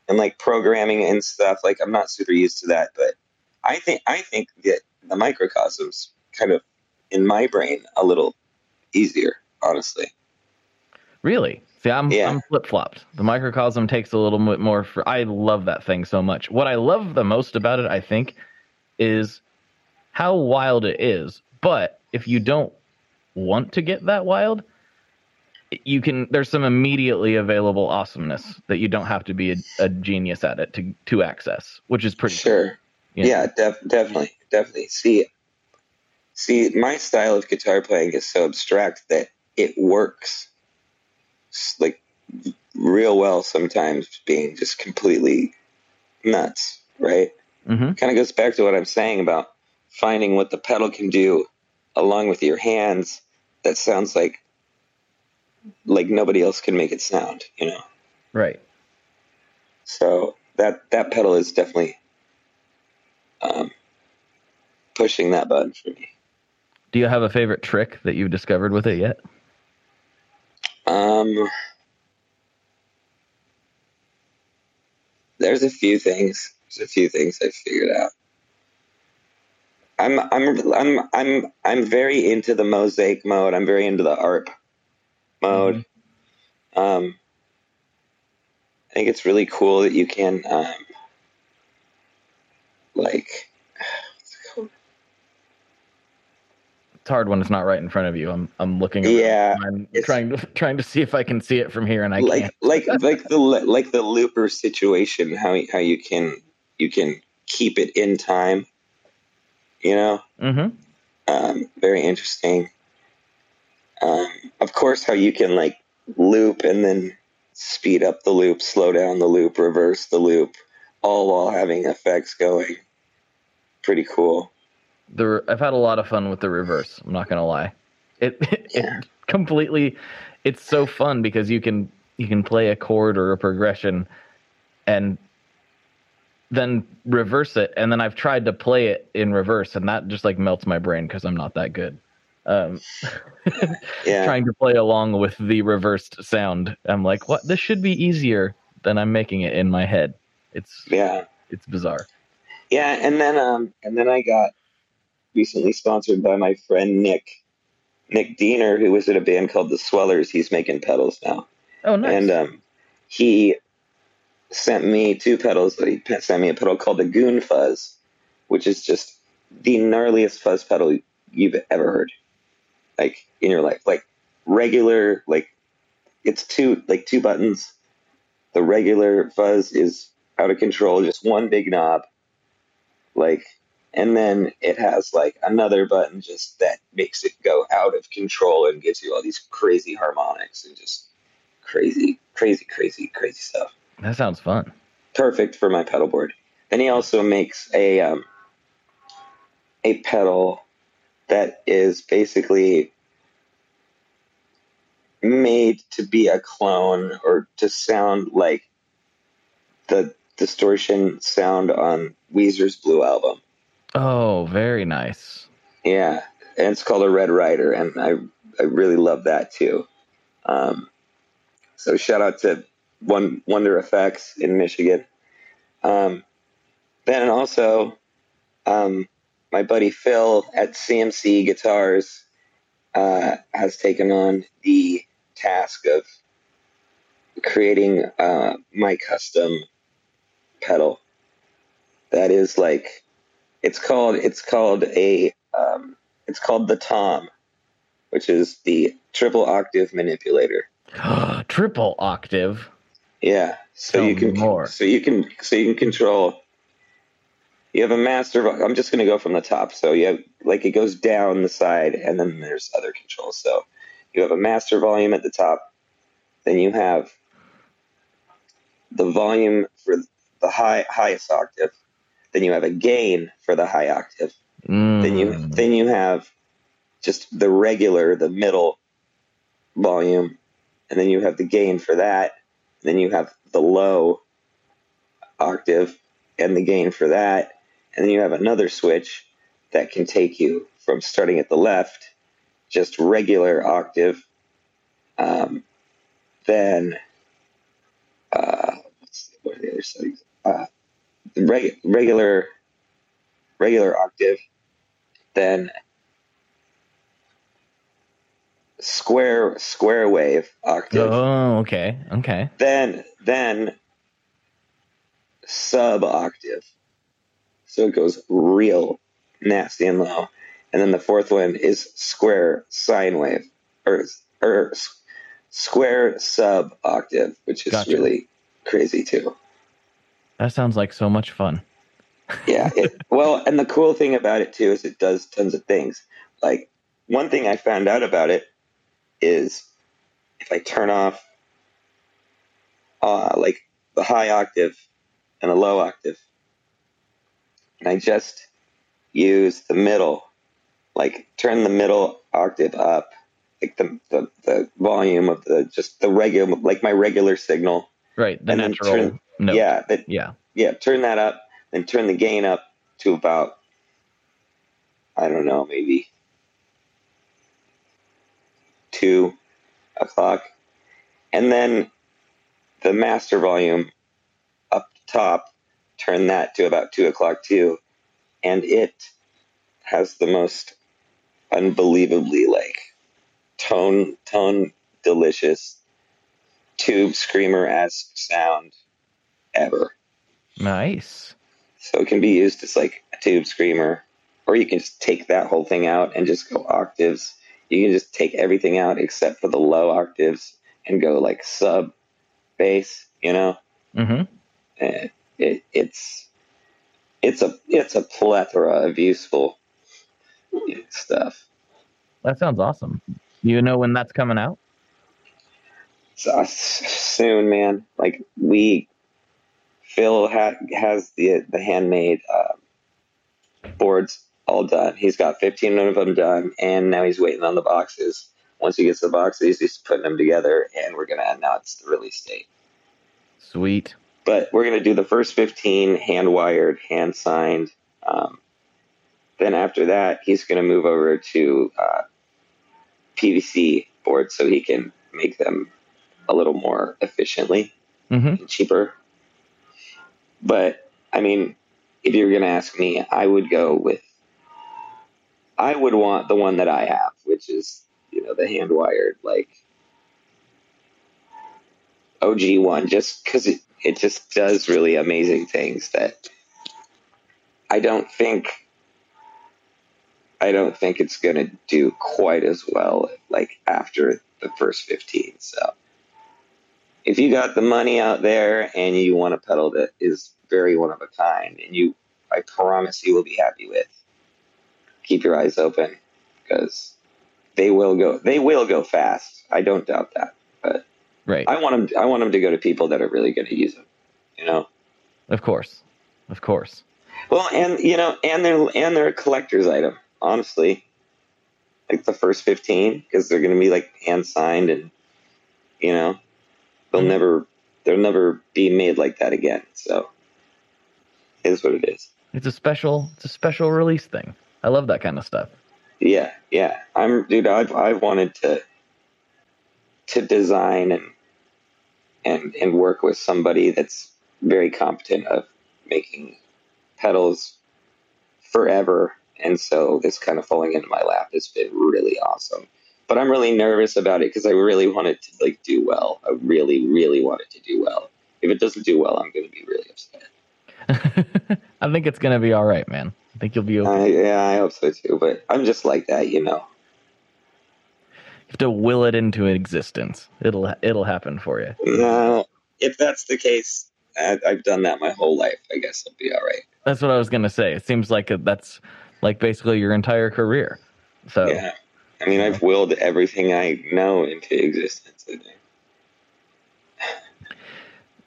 and like programming and stuff. Like I'm not super used to that, but I think I think that the microcosms kind of in my brain a little easier, honestly. Really. See, I'm Yeah. I'm flip flopped. The microcosm takes a little bit more. For, I love that thing so much. What I love the most about it, I think, is how wild it is. But if you don't want to get that wild, you can. There's some immediately available awesomeness that you don't have to be a, a genius at it to to access, which is pretty. cool. Sure. Yeah. Yeah, def- definitely, definitely. See, see, my style of guitar playing is so abstract that it works like real well sometimes, being just completely nuts, right? hmm Kind of goes back to what I'm saying about finding what the pedal can do along with your hands that sounds like like nobody else can make it sound, you know. Right. So that that pedal is definitely um, pushing that button for me. Do you have a favorite trick that you've discovered with it yet? Um, there's a few things. There's a few things I figured out. I'm I'm I'm I'm I'm very into the mosaic mode. I'm very into the ARP mode. Um, I think it's really cool that you can um, like what's it called? It's hard when it's not right in front of you. I'm I'm looking. around. Yeah, I'm trying to trying to see if I can see it from here, and I like can't. like like the like the looper situation how how you can you can keep it in time you know Mm-hmm. um, very interesting um, of course how you can like loop and then speed up the loop slow down the loop reverse the loop all while having effects going pretty cool The I've had a lot of fun with the reverse. I'm not gonna lie. It Yeah. it completely. It's so fun because you can you can play a chord or a progression, and then reverse it. And then I've tried to play it in reverse, and that just like melts my brain because I'm not that good. Um, yeah trying to play along with the reversed sound. I'm like, what? This should be easier than I'm making it in my head. It's yeah it's bizarre. Yeah, and then um, and then I got recently sponsored by my friend Nick, Nick Diener, who was in a band called the Swellers. He's making pedals now, Oh, nice. and um, he sent me two pedals. That he sent me a pedal called the Goon Fuzz, which is just the gnarliest fuzz pedal you've ever heard, like in your life. Like regular, like it's two like two buttons. The regular fuzz is out of control, just one big knob. Like and then it has like another button just that makes it go out of control and gives you all these crazy harmonics and just crazy, crazy, crazy, crazy stuff. that sounds fun. Perfect for my pedal board. Then he also makes a um, a pedal that is basically made to be a clone or to sound like the distortion sound on Weezer's Blue album. Oh, very nice. Yeah, and it's called a Red Rider, and I I really love that too. Um, so shout out to One Wonder Effects in Michigan. Um, then also, um, my buddy Phil at CMC Guitars uh, has taken on the task of creating uh, my custom pedal. That is like it's called it's called a um, it's called the Tom, which is the triple octave manipulator. Triple octave. Yeah, so Tell you can more. so you can so you can control. You have a master. I'm just going to go from the top. So you have like it goes down the side, and then there's other controls. So you have a master volume at the top. Then you have the volume for the high highest octave. Then you have a gain for the high octave. Then you Mm. then you have just the regular, the middle volume, and then you have the gain for that. Then you have the low octave and the gain for that, and then you have another switch that can take you from starting at the left, just regular octave, um, then uh, what are the other settings? Uh, reg- regular regular octave, then square square wave octave, Oh, okay. Okay. then then sub octave. So it goes real nasty and low. And then the fourth one is square sine wave or or square sub octave, which is Gotcha. really crazy too. That sounds like so much fun. Yeah. It, well, and the cool thing about it too is it does tons of things. Like one thing I found out about it is if I turn off uh, like the high octave and the low octave, and I just use the middle, like turn the middle octave up, like the the, the volume of the just the regular, like my regular signal. Right. The And then natural turn- note. Yeah, that Yeah. yeah, turn that up, then turn the gain up to about, I don't know, maybe two o'clock. And then the master volume up top, turn that to about two o'clock too. And it has the most unbelievably like tone, tone delicious tube screamer esque sound ever. Nice. So it can be used as like a tube screamer, or you can just take that whole thing out and just go octaves. You can just take everything out except for the low octaves and go like sub bass, you know? Mm-hmm. And it, it's it's a it's a plethora of useful stuff. That sounds awesome. You know when that's coming out? S- soon, man. Like we, Phil ha- has the the handmade uh, boards all done. He's got 15 of them done, and now he's waiting on the boxes. Once he gets the boxes, he's putting them together, and we're gonna announce the release date. Sweet. But we're gonna do the first 15 hand wired, hand signed. Um, then after that, he's gonna move over to uh, PCB boards so he can make them a little more efficiently Mm-hmm. cheaper. But I mean, if you're going to ask me, I would go with, I would want the one that I have, which is, you know, the hand wired, like OG one, just because it, it just does really amazing things that I don't think I don't think it's going to do quite as well like after the first 15. So if you got the money out there and you want a pedal that is very one of a kind and you I promise you will be happy with keep your eyes open because they will go they will go fast. I don't doubt that. But Right. I want them I want them to go to people that are really going to use them, you know. Of course. Of course. Well, and you know, and they're and they're a collector's item, honestly. Like the first fifteen, because they're going to be like hand signed, and you know, they'll never they'll never be made like that again. So, it is what it is. It's a special it's a special release thing. I love that kind of stuff. Yeah, yeah. I'm, dude. I've I've wanted to to design and and and work with somebody that's very competent of making pedals forever. And so this kind of falling into my lap has been really awesome. But I'm really nervous about it because I really want it to like do well. I really, really want it to do well. If it doesn't do well, I'm going to be really upset. I think it's gonna be all right, man. I think you'll be okay. I, yeah, I hope so too. But I'm just like that, you know. You have to will it into existence. It'll it'll happen for you. No, if that's the case, I, I've done that my whole life. I guess I'll be all right. That's what I was gonna say. It seems like that's like basically your entire career. So Yeah. I mean, I've willed everything I know into existence.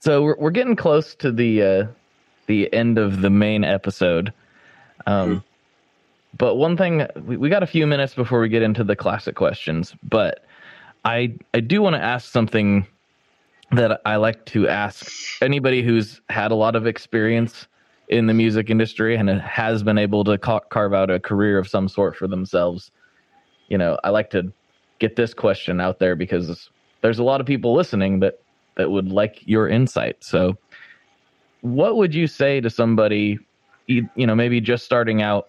So we're we're getting close to the uh, the end of the main episode. Um, but one thing we, we got a few minutes before we get into the classic questions, but I I do want to ask something that I like to ask anybody who's had a lot of experience in the music industry and has been able to ca- carve out a career of some sort for themselves. You know, I like to get this question out there because there's a lot of people listening that that would like your insight. So, what would you say to somebody, you know, maybe just starting out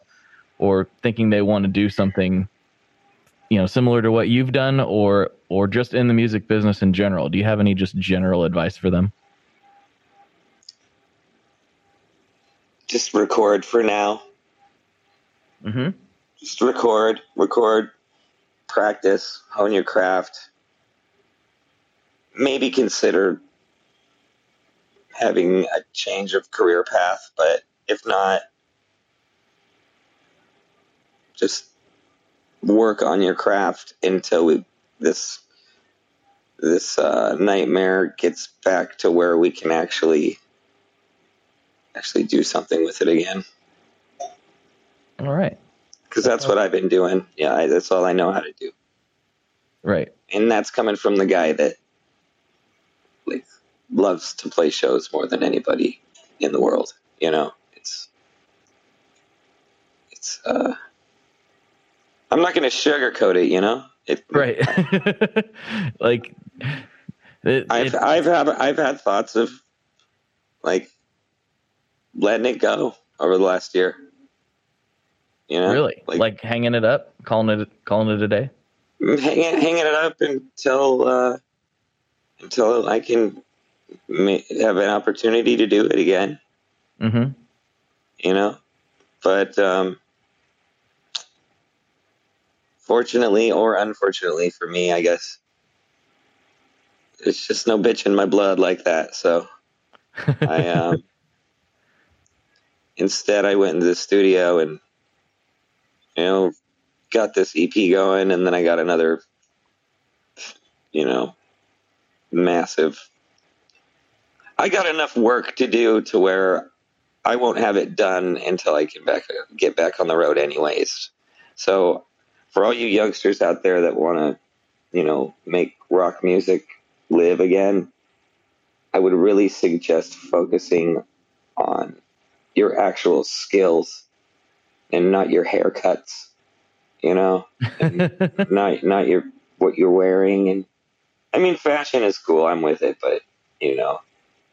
or thinking they want to do something, you know, similar to what you've done, or or just in the music business in general? Do you have any just general advice for them? Just record for now. Mm-hmm. Just record, record, practice, hone your craft. Maybe consider having a change of career path, but if not, just work on your craft until we this this uh, nightmare gets back to where we can actually actually do something with it again. All right, Because that's what I've been doing. Yeah, I, that's all I know how to do, right. and that's coming from the guy that like loves to play shows more than anybody in the world. You know, it's it's. uh I'm not going to sugarcoat it. You know, it, Right. like, it, I've it- I've had I've had thoughts of like letting it go over the last year. You know, really like, like, hanging it up, calling it calling it a day. hanging hanging it up until uh, until I can have an opportunity to do it again. Mm-hmm. You know, but um, fortunately or unfortunately for me, I guess it's just no bitch in my blood like that. So. I um, instead I went into the studio and you know got this EP going, and then I got another you know massive. I got enough work to do to where I won't have it done until I can back get back on the road, anyways. So for all you youngsters out there that want to, you know, make rock music live again, I would really suggest focusing on your actual skills and not your haircuts, you know, not not your what you're wearing and I mean fashion is cool, I'm with it, but you know,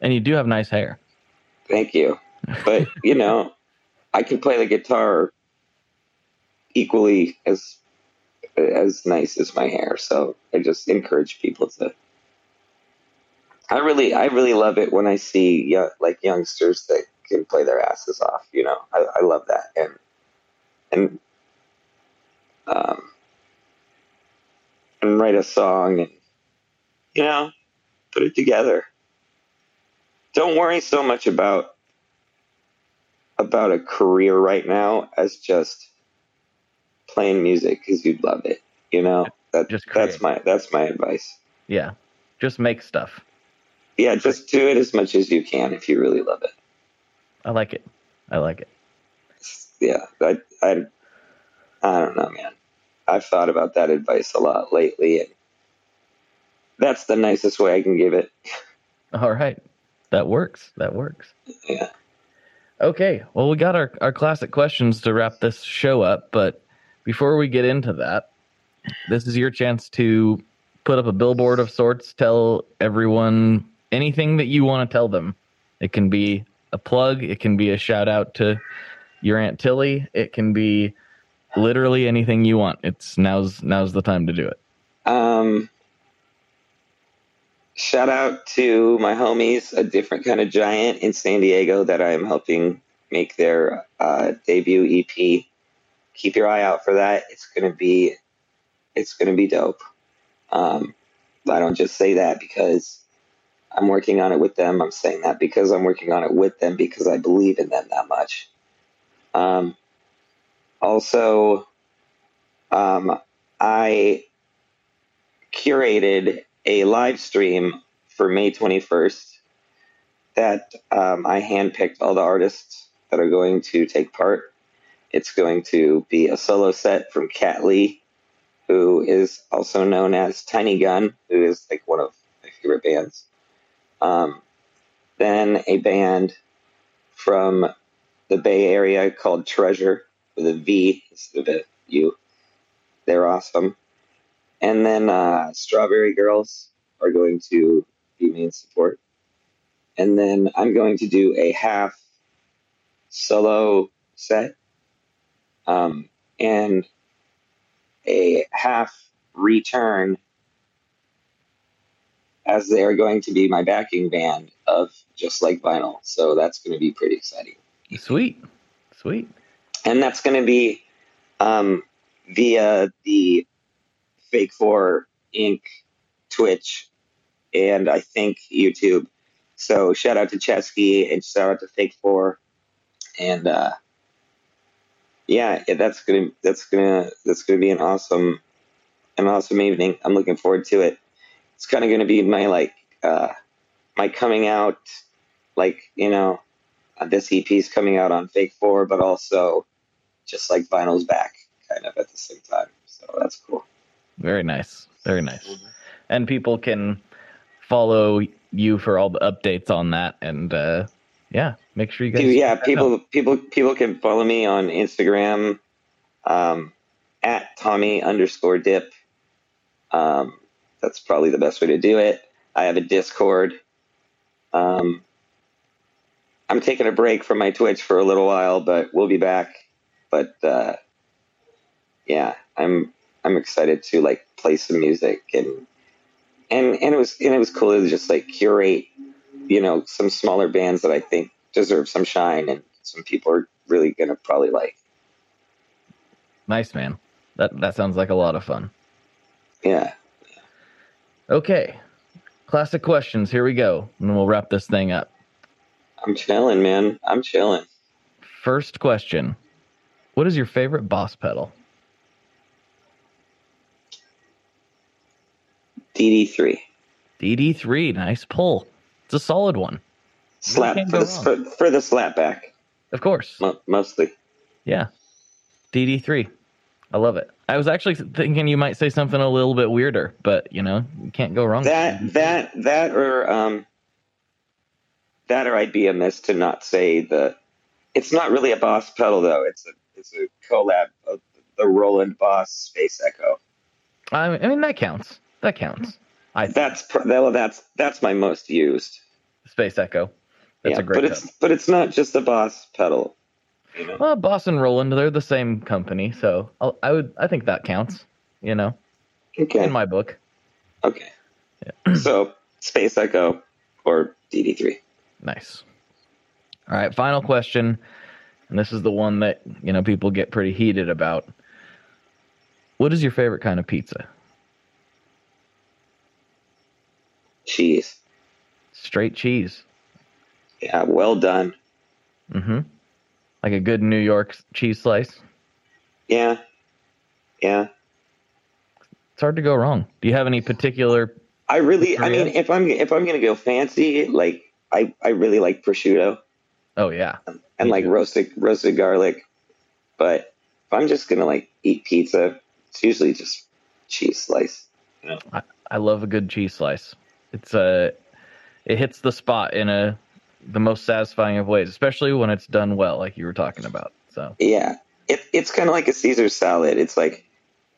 and you do have nice hair. thank you. But you know, I can play the guitar equally as as nice as my hair. So I just encourage people to. I really, I really love it when I see young, like youngsters that can play their asses off. You know, I, I love that, and and um, and write a song and you know put it together. Don't worry so much about about a career right now as just playing music because you'd love it. You know, that that's my that's my advice. Yeah. Just make stuff. Yeah, just do it as much as you can if you really love it. I like it. I like it. Yeah, I I I don't know, man. I've thought about that advice a lot lately, and that's the nicest way I can give it. All right. That works. That works. Yeah. Okay. Well, we got our, our classic questions to wrap this show up. But before we get into that, this is your chance to put up a billboard of sorts, tell everyone anything that you want to tell them. It can be a plug, it can be a shout out to your Aunt Tilly, it can be literally anything you want. It's now's now's the time to do it. Um, shout out to my homies, a different kind of giant in San Diego that I'm helping make their uh, debut EP. Keep your eye out for that. It's gonna be, it's gonna be dope. Um, I don't just say that because I'm working on it with them. I'm saying that because I'm working on it with them because I believe in them that much. Um, also, um, I curated a live stream for May 21st that um, I handpicked all the artists that are going to take part. It's going to be a solo set from Kat Lee, who is also known as Tiny Gun, who is like one of my favorite bands. Um, then a band from the Bay Area called Treasure with a V instead of. They're awesome. And then uh, Strawberry Girls are going to be main support. And then I'm going to do a half solo set um, and a half return as they are going to be my backing band of Just Like Vinyl. So that's going to be pretty exciting Sweet. Sweet. and that's going to be um, via the Fake Four Inc. Twitch and I think YouTube. So shout out to Ceschi and shout out to Fake Four, and uh, yeah, that's gonna that's gonna that's gonna be an awesome an awesome evening. I'm looking forward to it. It's kind of gonna be my like uh, my coming out, like you know, uh, this EP is coming out on Fake Four, but also just like Vinyl's back, kind of at the same time. So that's cool. Very nice. Very nice. And people can follow you for all the updates on that. And uh, yeah, make sure you guys. yeah, check that out. people people people can follow me on Instagram um, at Tommy underscore dip. Um, that's probably the best way to do it. I have a Discord. Um, I'm taking a break from my Twitch for a little while, but we'll be back. But uh, yeah, I'm I'm excited to like play some music and and and it was and it was cool to just like curate, you know, some smaller bands that I think deserve some shine and some people are really gonna probably like. Nice, man. That that sounds like a lot of fun. Yeah. Okay, classic questions. Here we go, and we'll wrap this thing up. I'm chilling, man. I'm chilling. First question: What is your favorite boss pedal? DD3. DD3. Nice pull. It's a solid one. Slap for the for, for the slapback Of course. mo- mostly. Yeah. DD3. I love it. I was actually thinking you might say something a little bit weirder, but you know, you can't go wrong. That DD3. that that or um that or I'd be amiss to not say the. It's not really a Boss pedal though. It's a it's a collab of the Roland Boss Space Echo. I I mean, that counts. That counts. I That's well, that's that's my most used. Space Echo. That's yeah, a great but it's but it's not just a Boss pedal. You know? Well, Boss and Roland, they're the same company, so I'll, I would I think that counts. You know, Okay. in my book. okay. so Space Echo or DD3. Nice. All right, final question, and this is the one that you know people get pretty heated about. What is your favorite kind of pizza? Cheese. Straight cheese. Yeah, well done. Mm-hmm. Like a good New York cheese slice. Yeah. Yeah. It's hard to go wrong. Do you have any particular? I really I mean if I'm if I'm gonna go fancy, like I, I really like prosciutto Oh yeah, and Me like too. roasted roasted garlic. But if I'm just gonna like eat pizza, it's usually just cheese slice. I I love a good cheese slice. It's a, it hits the spot in a, the most satisfying of ways, especially when it's done well, like you were talking about. So Yeah. It, it's kind of like a Caesar salad. It's like,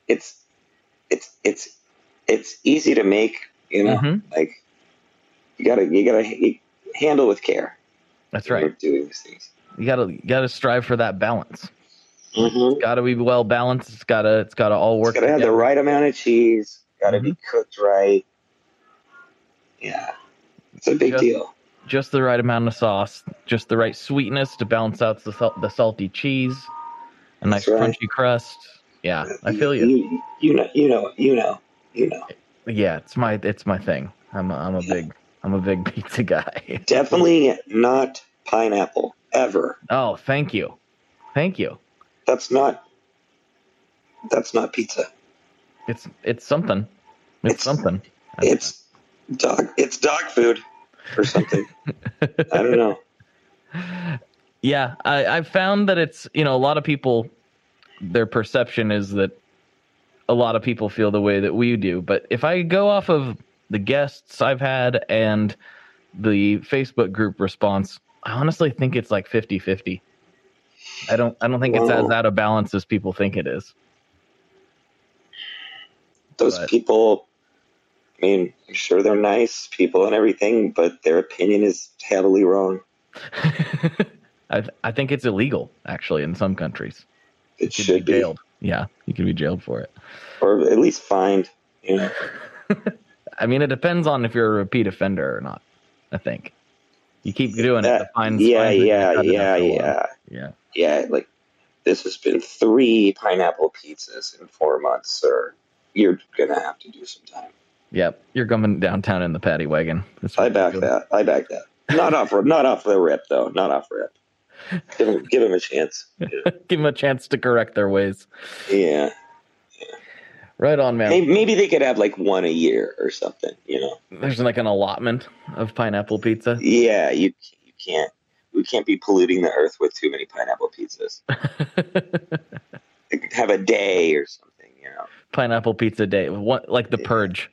it's, it's, it's, it's easy to make, you know, Mhm. like you gotta, you gotta handle with care. that's right. Doing these things. You gotta, you gotta strive for that balance. Mm-hmm. Got to be well balanced. It's gotta, it's gotta all work. It's gotta have the right amount of cheese. Gotta be Mm-hmm. cooked right. Yeah. It's a big Just- deal. just the right amount of sauce, just the right sweetness to balance out the sal- the salty cheese, a nice right. crunchy crust. Yeah, I feel you. You, you know, you know, you know, you know. Yeah, it's my, it's my thing. I'm, a, I'm a big, I'm a big pizza guy. Definitely not pineapple ever. oh, thank you, thank you. That's not. That's not pizza. It's, it's something. It's, It's- something. It's dog. It's dog food or something. I don't know. Yeah, I, I've found that it's you know a lot of people, their perception is that a lot of people feel the way that we do. But if I go off of the guests I've had and the Facebook group response, I honestly think it's like 50-50. I don't I don't think it's as out of balance as people think it is. Those But- people. I mean, I'm sure they're nice people and everything, but their opinion is heavily wrong. I I think it's illegal actually in some countries. It You should be be, jailed. Yeah, you could be jailed for it. or at least fined. You know, I mean, it depends on if you're a repeat offender or not. I think you keep doing it. The fines, yeah, yeah, it yeah, after a while. yeah, yeah. yeah. Like this has been three pineapple pizzas in four months, sir. You're gonna have to do some time. Yep, you're coming downtown in the paddy wagon. I back that. I back that. Not off. Not off the rip though. Not off rip. Give him, give him a chance. Give them a chance to correct their ways. Yeah. Right on, man. Maybe, maybe they could have like one a year or something. You know. There's like an allotment of pineapple pizza. Yeah. You you can't. We can't be polluting the earth with too many pineapple pizzas. Have a day or something. You know. pineapple pizza day. One, like the Yeah. purge.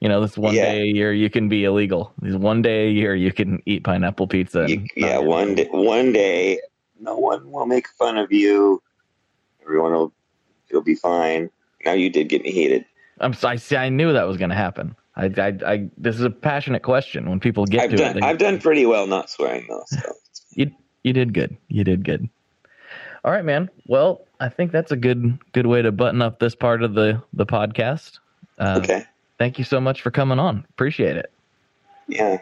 You know, this one Yeah. day a year you can be illegal. This one day a year you can eat pineapple pizza. You, yeah. One day. One day. No one will make fun of you. Everyone will. It'll be fine. Now you did get me heated. I'm I see. I knew that was going to happen. I, I, I, this is a passionate question. When people get I've to done. it, they- I've done pretty well not swearing though. So. you, you did good. You did good. All right, man. Well, I think that's a good, good way to button up this part of the the podcast. Uh, Okay. Thank you so much for coming on. Appreciate it. Yeah,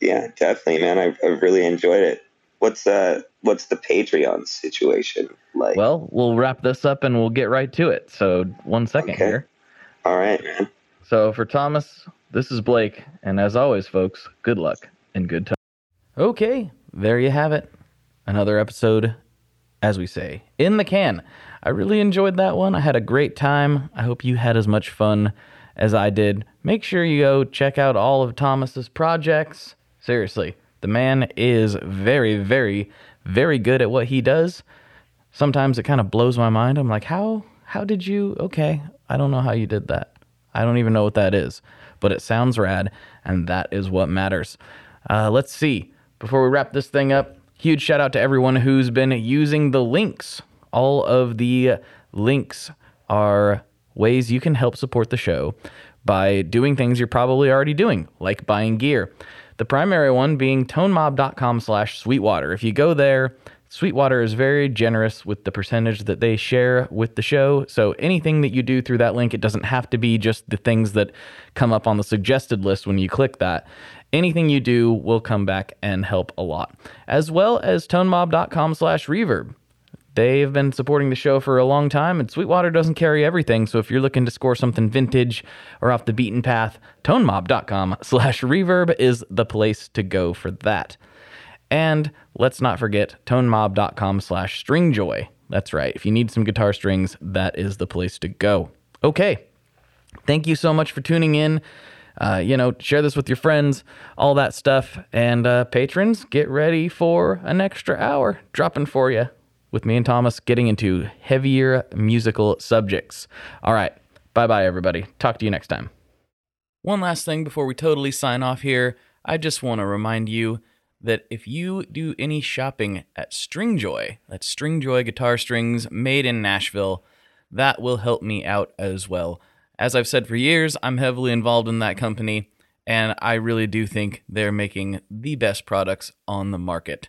yeah, definitely, man. I've, I've really enjoyed it. What's uh, what's the Patreon situation like? Well, we'll wrap this up and we'll get right to it. So, one second Okay. here. all right, man. So for Thomas, this is Blake, and as always, folks, good luck and good time. Okay, there you have it. Another episode, as we say, in the can. I really enjoyed that one. I had a great time. I hope you had as much fun as I did. Make sure you go check out all of Thomas's projects. Seriously, the man is very, very, very good at what he does. Sometimes it kind of blows my mind. I'm like, how how did you okay, I don't know how you did that. I don't even know what that is, but it sounds rad, and that is what matters. Uh, let's see. Before we wrap this thing up, huge shout out to everyone who's been using the links. All of the links are ways you can help support the show by doing things you're probably already doing, like buying gear. The primary one being tonemob.com slash sweetwater. If you go there, Sweetwater is very generous with the percentage that they share with the show. So anything that you do through that link, it doesn't have to be just the things that come up on the suggested list when you click that. Anything you do will come back and help a lot. As well as tonemob.com slash reverb. They've been supporting the show for a long time, and Sweetwater doesn't carry everything. So if you're looking to score something vintage or off the beaten path, tonemob.com slash reverb is the place to go for that. And let's not forget tonemob.com slash stringjoy. That's right. If you need some guitar strings, that is the place to go. Okay. Thank you so much for tuning in. Uh, you know, share this with your friends, all that stuff. And uh, patrons, get ready for an extra hour dropping for you with me and Thomas getting into heavier musical subjects. All right. Bye bye, everybody. Talk to you next time. One last thing before we totally sign off here. I just want to remind you that if you do any shopping at Stringjoy, that's Stringjoy guitar strings made in Nashville, that will help me out as well. As I've said for years, I'm heavily involved in that company, and I really do think they're making the best products on the market.